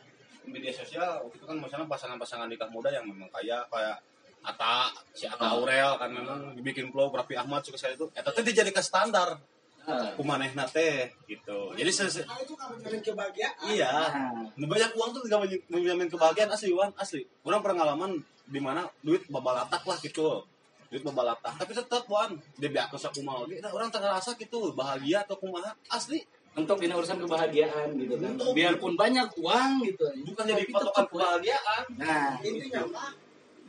media sosial waktu itu kan misalnya pasangan-pasangan nikah muda yang memang kaya kayak Ata, si Ata Aurel kan memang dibikin flow Raffi Ahmad suka saya itu eta teh dijadikan standar Nah, kumanehna teh gitu. Jadi se- itu menjalin kebahagiaan iya, nah. banyak uang tuh banyak- menjamin kebahagiaan asli Wan, asli. Orang pengalaman di mana duit babalatak lah gitu. Duit babalatak, tapi tetap Wan, dia biasa kumaha oge. Nah, orang tengah rasa gitu bahagia atau kumaha asli. untuk ini urusan kebahagiaan gitu kan Untuk- biarpun banyak uang gitu Bukan jadi patokan kebahagiaan. nah intinya mah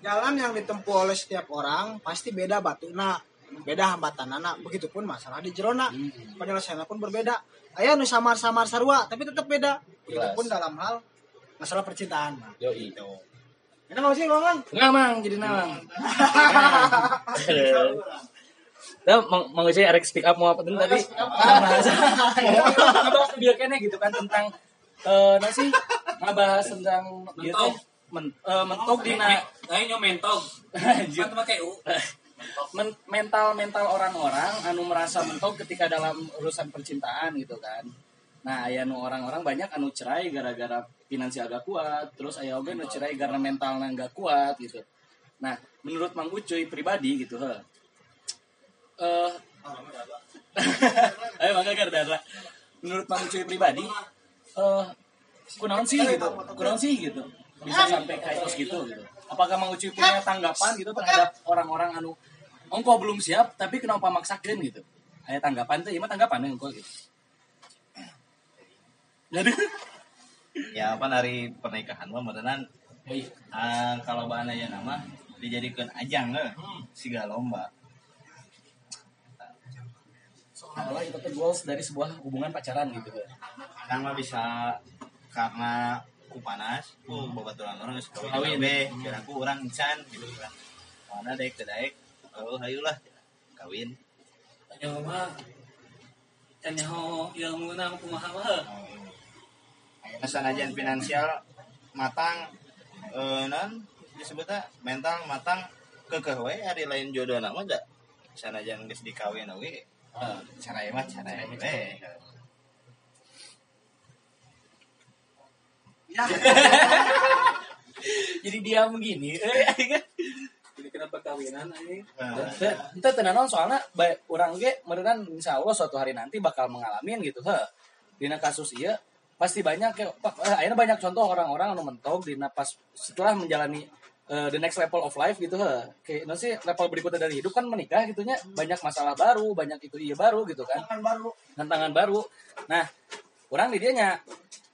jalan yang ditempuh oleh setiap orang pasti beda batu nah beda hambatan anak begitupun masalah di jerona. Penyelesaiannya pun berbeda. Ayah nu samar-samar sarua tapi tetap beda. Begitupun dalam hal masalah percintaan mah yoi. Ini nggak sih ngomong Enggak mang, jadi nawang. Nah, mang mang sih speak up? Mau apa tadi? Tadi? Ngebahas dia kene gitu kan tentang eh nah sih? Ngebahas tentang teh men, eh, mentok dina Ayo nyo mentog. Anjir. Kan pakai u. men- mental mental orang-orang anu merasa mentok ketika dalam urusan percintaan gitu kan. Nah, aya nu orang-orang banyak anu cerai gara-gara finansial gak kuat, terus aya oge nu cerai karena mentalnya gak kuat gitu. Nah, menurut Mang Ucuy pribadi gitu, heh. Eh Ayo mangga Gardara. Menurut Mang Ucuy pribadi, eh kunaon sih gitu? Kunaon sih gitu? Bisa sampai kayak tos gitu gitu. Apakah Mang Ucuy punya tanggapan gitu terhadap orang-orang anu engkau belum siap tapi kenapa maksakeun gitu? Aya tanggapan tuh, ieu mah tanggapan engkau gitu. Jadi ya apa dari pernikahan mah beneran Hei, ah, kalau bahan aja nama dijadikan ajang eh, siga lomba soalnya itu tuh goals dari sebuah hubungan pacaran gitu. kadang mah bisa karena ku panas ku babaturan orang geus kawin. be kira aku orang insan gitu kan. Mana daek teu daek oh hayulah. Kawin. Tanya mah. Tanya ho ilmu na kumaha mah. Ayeuna sanajan finansial matang eh non disebutnya mental matang kekeh we hari lain jodoh nama da sanajan geus dikawin oge Ah, cara mah cara we Jadi dia begini. Jadi kenapa kawinan ini? itu tenanon soalnya baik orang ge merenang insya Allah suatu hari nanti bakal mengalami gitu he dina kasus iya pasti banyak ya pak akhirnya banyak contoh orang-orang anu mentok dina pas setelah menjalani eh, the next level of life gitu he kayak no sih level berikutnya dari hidup kan menikah gitunya banyak masalah baru banyak itu iya baru gitu kan. Kan baru. Tantangan baru. Nah orang di dia nya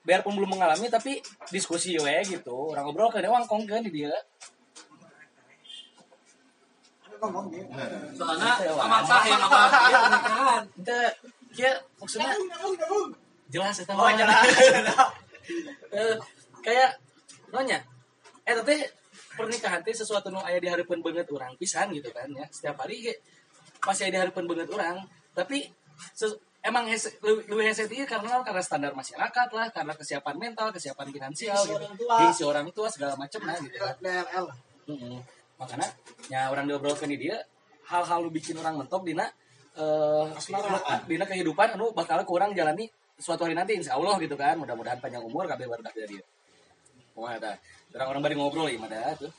biarpun belum mengalami tapi diskusi we gitu. Orang ngobrol ke dewang kongkeun di dia. Soalnya yang apa dia pernikahan. Itu maksudnya jelas itu oh jelas. Eh, kayak nonya eh tapi pernikahan teh sesuatu nu aya diharapkeun banget orang pisan gitu kan ya. Setiap hari pasti aya diharapkeun banget orang. Tapi emang lu, lu hese ieu karena karena standar masyarakat lah karena kesiapan mental kesiapan finansial Gengsi gitu. orang tua. gengsi orang tua segala macam nah gitu. Kan DLL Mm-mm. makanya ya orang diobrolkan di dia hal-hal lu bikin orang mentok dina eh dina kehidupan anu bakal kurang jalani suatu hari nanti insya Allah gitu kan. Mudah-mudahan panjang umur kabeh baru dari dia Wah, ada orang-orang bari ngobrol ya ada tuh.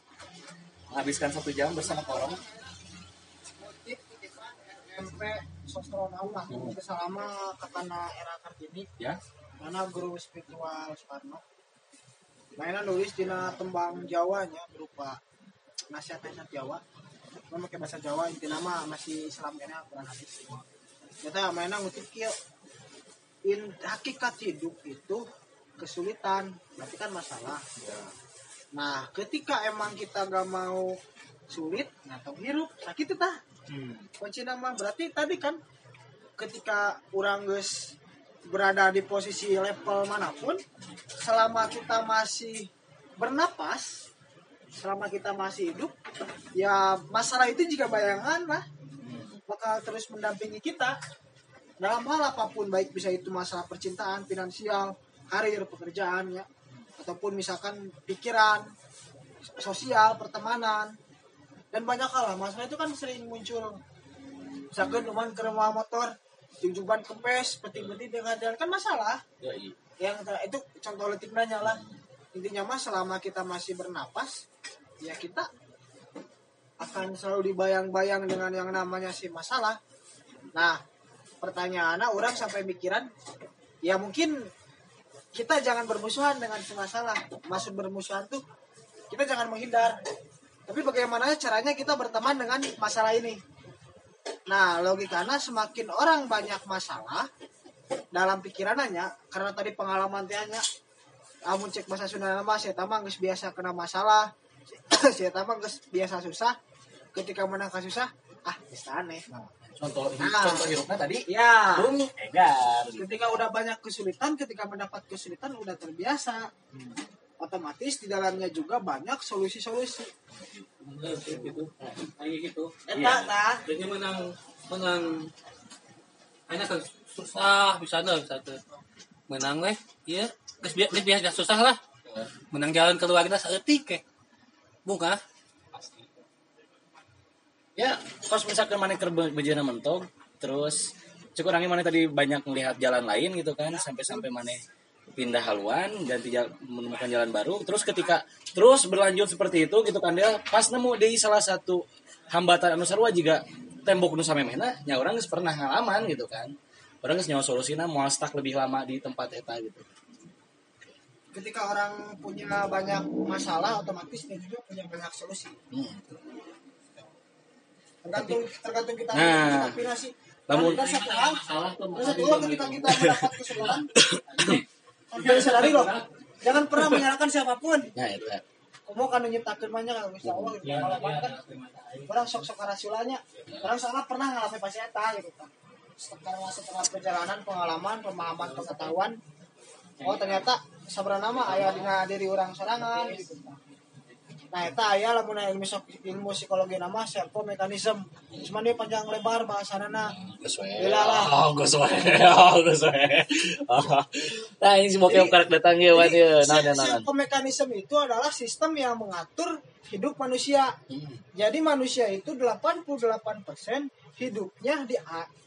Menghabiskan satu jam bersama orang MP sostronaut lah. Selama kakana era kartini. Ya. Mana guru spiritual Soekarno. Mainan nulis dina tembang Jawanya berupa nasihat-nasihat Jawa. Cuma pakai bahasa Jawa inti nama masih Islam kayaknya kurang hadis ternyata mainan ngutip kieu in hakikat hidup itu kesulitan berarti kan masalah. Nah ketika emang kita gak mau sulit tong hirup sakit itu tah kunci nama. Berarti tadi kan ketika orang guys berada di posisi level mana pun selama kita masih bernapas selama kita masih hidup ya masalah itu jika bayangan lah. Bakal terus mendampingi kita. Dalam hal apa pun baik bisa itu masalah percintaan finansial karir pekerjaan ya. Ataupun misalkan pikiran sosial pertemanan dan banyak hal lah masalah itu kan sering muncul. Misalkan teman ke rumah motor jungjuban kempes penting-penting dengan jalan kan masalah. Yang ter- itu contoh letik nanya lah intinya mah selama kita masih bernapas ya kita akan selalu dibayang-bayang dengan yang namanya si masalah. Nah pertanyaannya orang sampai mikiran ya mungkin kita jangan bermusuhan dengan si masalah. Maksud bermusuhan tuh kita jangan menghindar tapi bagaimana caranya kita berteman dengan masalah ini? Nah logikanya semakin orang banyak masalah dalam pikirannya karena tadi pengalaman tianya kamu cek bahasa Sunda nama saya tamang biasa kena masalah. Saya tamang biasa susah. Ketika menang susah ah geus aneh. Contoh Nah. contoh hirupnya tadi ya Bung Egar. Ketika udah banyak kesulitan ketika mendapat kesulitan udah terbiasa otomatis di dalamnya juga banyak solusi-solusi. Gitu. Kayak gitu. Eta tah jadi menang menang. Hanya kan susah bisa ada bisa menang weh iya. Geus bi- geus biasa susah lah. Menang jalan keluar kita seetik ke buka ya kos misalkan mana bejana mentok terus cukup orangnya mana tadi banyak melihat jalan lain gitu kan sampai-sampai mana pindah haluan ganti jal- menemukan jalan baru. Terus ketika terus berlanjut seperti itu gitu kan dia pas nemu di salah satu hambatan anu sarua juga tembok nu samemehna nya orang geus pernah ngalaman gitu kan. Orang geus nyawa solusina mau stuck lebih lama di tempat eta gitu. Ketika orang punya banyak masalah otomatis dia juga punya banyak solusi. Hmm. tergantung tergantung kita Nah. kita pilih sih Namun- kita satu hal masalah tuh hal ketika kita mendapat kesulitan sadari loh jangan pernah menyalahkan siapa pun. Nah eta kamu kan nyiptakeun mah nya kalau Gusti Allah gitu. Kalau kan orang sok-sok rasulanya orang salah pernah ngalamin pas eta gitu. Kan setelah setelah perjalanan pengalaman pemahaman pengetahuan. Oh ternyata sebenarnya mah aya dina diri orang sorangan gitu nah eta aya lamun ilmu, ilmu psikologi nama self mekanisme cuman dia panjang lebar bahasanana geus we Gila lah. oh geus we oh geus we Oh. nah ini si bokep karek datang ya wan ya nah nah nah Self mekanisme itu adalah sistem yang mengatur hidup manusia. Hmm. Jadi manusia itu 88% hidupnya di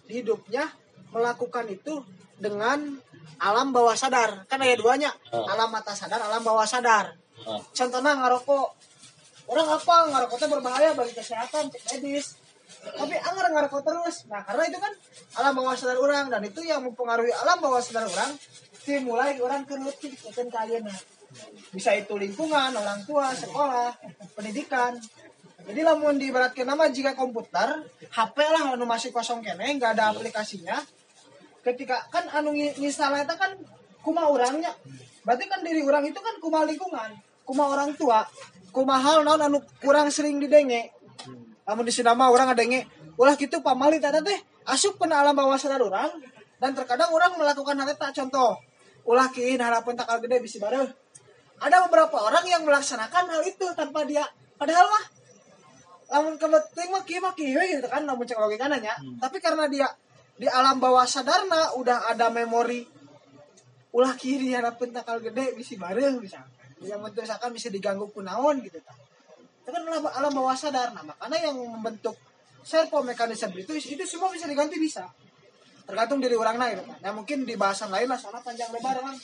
hidupnya melakukan itu dengan alam bawah sadar. Kan ada duanya, Oh. alam atas sadar, alam bawah sadar. Oh. Contohnya ngarokok. Orang apa ngarokoknya berbahaya bagi kesehatan, cek medis. Tapi anggar ngarokok terus. Nah, karena itu kan alam bawah sadar orang dan itu yang mempengaruhi alam bawah sadar orang dimulai orang kerletik ke kalian nah. Bisa itu lingkungan, orang tua, sekolah, pendidikan. Jadi lamun diibaratkan nama jika komputer, HP lah anu masih kosong kene, nggak ada aplikasinya. Ketika kan anu nginstalnya itu kan kuma orangnya. Berarti kan diri orang itu kan kuma lingkungan, kuma orang tua, kuma hal naon? Anu kurang sering didenge. Lamun di sinama orang ngadenge, ulah gitu pamali tadi teh asup kena alam bawah sadar orang. Dan terkadang orang melakukan hal eta contoh ulah kiin harapan takal gede bisi bareng ada beberapa orang yang melaksanakan hal itu tanpa dia padahal mah lamun kebetulan mah kieu mah kieu gitu kan namun cek logika nanya tapi karena dia di alam bawah sadarna udah ada memori ulah kiri harapan takal gede bisi bareng bisa yang bentuk misalkan bisa diganggu kunaon gitu kan itu kan alam, alam bawah sadar. Nah makanya yang membentuk servo mekanisme itu itu semua bisa diganti bisa. Tergantung diri orang lain kan. Nah mungkin di bahasan lain lah soalnya panjang lebar kan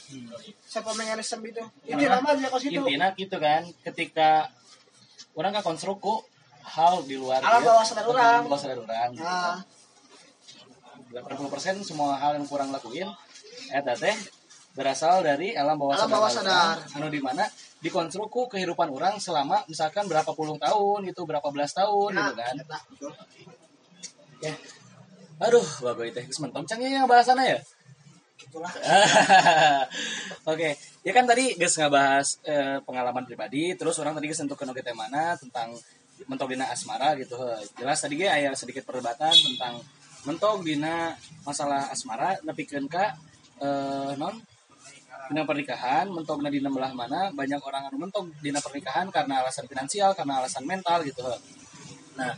servo mekanisme itu. Ini nama aja kos itu. intinya gitu kan ketika orang kan konstruk ku hal di luar Alam bawah sadar urang. bawah sadar orang nah 80% semua hal yang kurang lakuin eta teh berasal dari alam bawah Alam sadar, bawah sadar. anu di mana? Dikonstruk ku kehidupan orang selama misalkan berapa puluh tahun gitu berapa belas tahun gitu kan. eta, betul. ya. Aduh bagus teh geus mentok cangnya ya bahasana ya? Gitulah. Oke, ya kan tadi guys ngebahas eh, pengalaman pribadi, terus orang tadi nentukeun oge teh mana tentang mentok dina asmara gitu. Jelas tadi ge aya sedikit perdebatan tentang mentok dina masalah asmara nepikeun ka eh non dina pernikahan, mentok dina belah mana banyak orang anu mentok dina pernikahan karena alasan finansial, karena alasan mental gitu. heuh. Nah,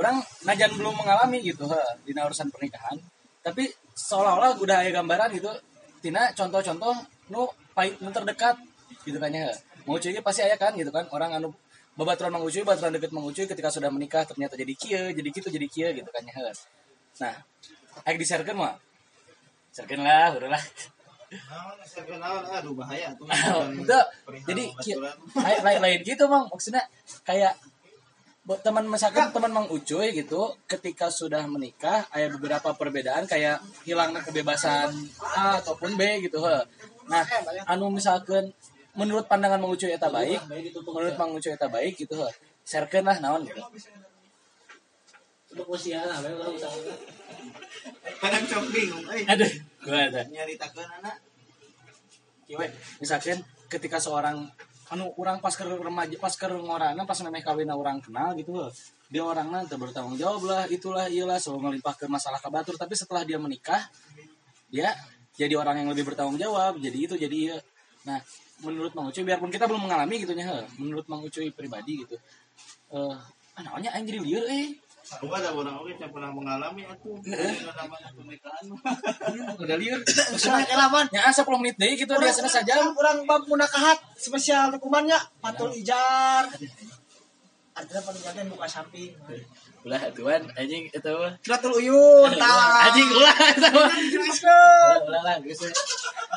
orang najan belum mengalami gitu heuh, dina urusan pernikahan, tapi seolah-olah udah ada gambaran gitu tina contoh-contoh nu pahit nu terdekat gitu kan ya mau cuy pasti aya kan gitu kan orang anu babaturan mang ucuy babaturan deket mang ucuy ketika sudah menikah ternyata jadi kieu jadi gitu jadi kieu gitu kan ya nah ayo diserkeun mah serkeun lah udah lah aduh bahaya tuh. itu jadi lain, lain, lain gitu mang maksudnya kayak buat teman misalkan teman mang ucuy gitu ketika sudah menikah ada beberapa perbedaan kayak hilangnya kebebasan A ataupun B gitu he. nah anu misalkan menurut pandangan mang ucuy eta baik menurut mang ucuy eta baik gitu he. sharekeun lah naon gitu Untuk usia lah. Kadang sok bingung euy. aduh gua ada. Nyaritakeun anak. Kiwe, misalkan ketika seorang anu orang pas ke remaja pas ke ngorana pas memeh kawin orang kenal gitu loh dia orangnya bertanggung jawab lah itulah iyalah selalu masalah ke batur tapi setelah dia menikah dia jadi orang yang lebih bertanggung jawab. Jadi itu jadi iya. nah menurut Mang Ucuy biarpun kita belum mengalami gitu nya menurut Mang Ucuy pribadi gitu. Eh ah, namanya aing jadi lieur eh Bukan ada orang oke yang pernah mengalami aku namanya pernikahan. udah kelaman nya asa 10 menit deui gitu. Saja orang bab munakahat spesial hukumannya patul ijar. Artinya buka samping ulah tuan anjing itu mah Kiratul uyun tah anjing ulah itu mah ulah lah geus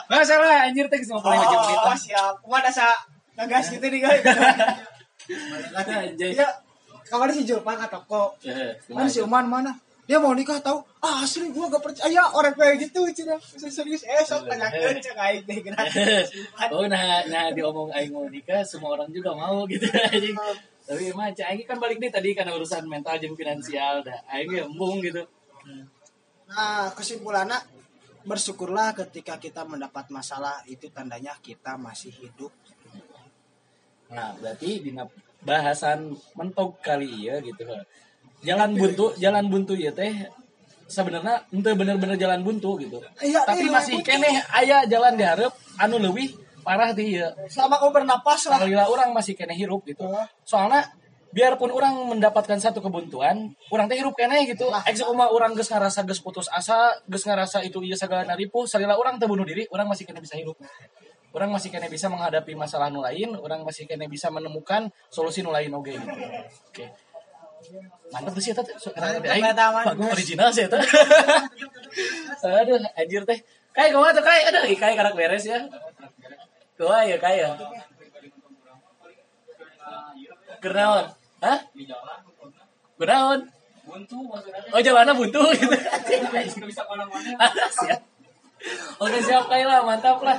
masalah anjir teh geus 55 menit oh siap. Kumaha dasa ngegas gitu nih guys? Anjing ya kawan si Julpan ke toko Eh, kan si Uman mana? Dia mau nikah tahu ah asli gua gak percaya. Orang kayak gitu cina. Serius eh sok tanyakeun cek aing teh geura oh nah nah diomong aing mau nikah semua orang juga mau gitu. Anjing tapi emang cak aing kan balik nih tadi karena urusan mental jeung finansial. Dah aing embung gitu. Nah, kesimpulannya bersyukurlah ketika kita mendapat masalah. Itu tandanya kita masih hidup. nah berarti dina bahasan mentok kali iya gitu jalan buntu jalan buntu ya teh sebenarnya ente bener-bener jalan buntu gitu Iya, tapi iya, masih buntu. keneh aya jalan diharap anu leuwih parah di ieu Selama kau bernapas lah. Alhamdulillah orang masih kena hirup gitu. Soalnya biarpun orang mendapatkan satu kebuntuan, orang teh hirup kene gitu. Eksek umah orang geus ngarasa geus putus asa, geus ngarasa itu ieu sagala naripu, salila orang teu bunuh diri, orang masih kena bisa hirup. Orang masih kena bisa menghadapi masalah nu lain, orang masih kena bisa menemukan solusi nu lain oge gitu. Oke. Mantap tuh sih eta. Mantap, original sih eta. Aduh, anjir teh. Kayak kumaha tuh kayak aduh, kayak karak beres ya. Kumaha ya kayak. Kenaon? Hah? Kenaon? Buntu maksudnya. Oh jalannya buntu gitu. Bisa. Oke siap kayak lah, mantap lah.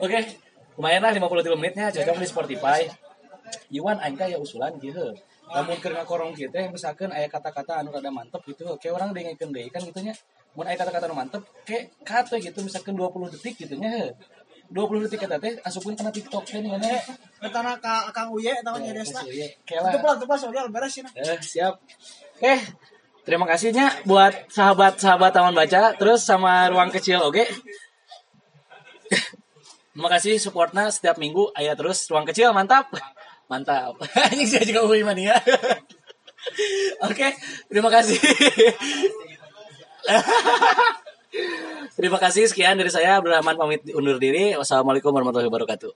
Oke, lumayan lah 53 menitnya cocok di Spotify. Iwan aing ya usulan gitu. Namun keur ngakorong kieu teh misalkan aya kata-kata anu rada mantep gitu. Kayak orang dengekeun deui kan gitu nya. Mun aya kata-kata anu mantep kayak kata gitu misalkan 20 detik gitu nya. 20 detik eta teh asupkeun kana TikTok teh nih mana. Betana ka Kang Uye eta mah nyedesna. Itu pula itu pula soalnya beres sih. Eh, siap. Oke. Terima kasihnya buat sahabat-sahabat Taman Baca, terus sama Ruang Kecil, oke? Terima kasih supportnya setiap minggu. Ayah terus Ruang Kecil, mantap. Mantap. Ini saya juga Uwi Mania. Oke, terima kasih. terima kasih sekian dari saya Abdurrahman pamit undur diri. Wassalamualaikum warahmatullahi wabarakatuh.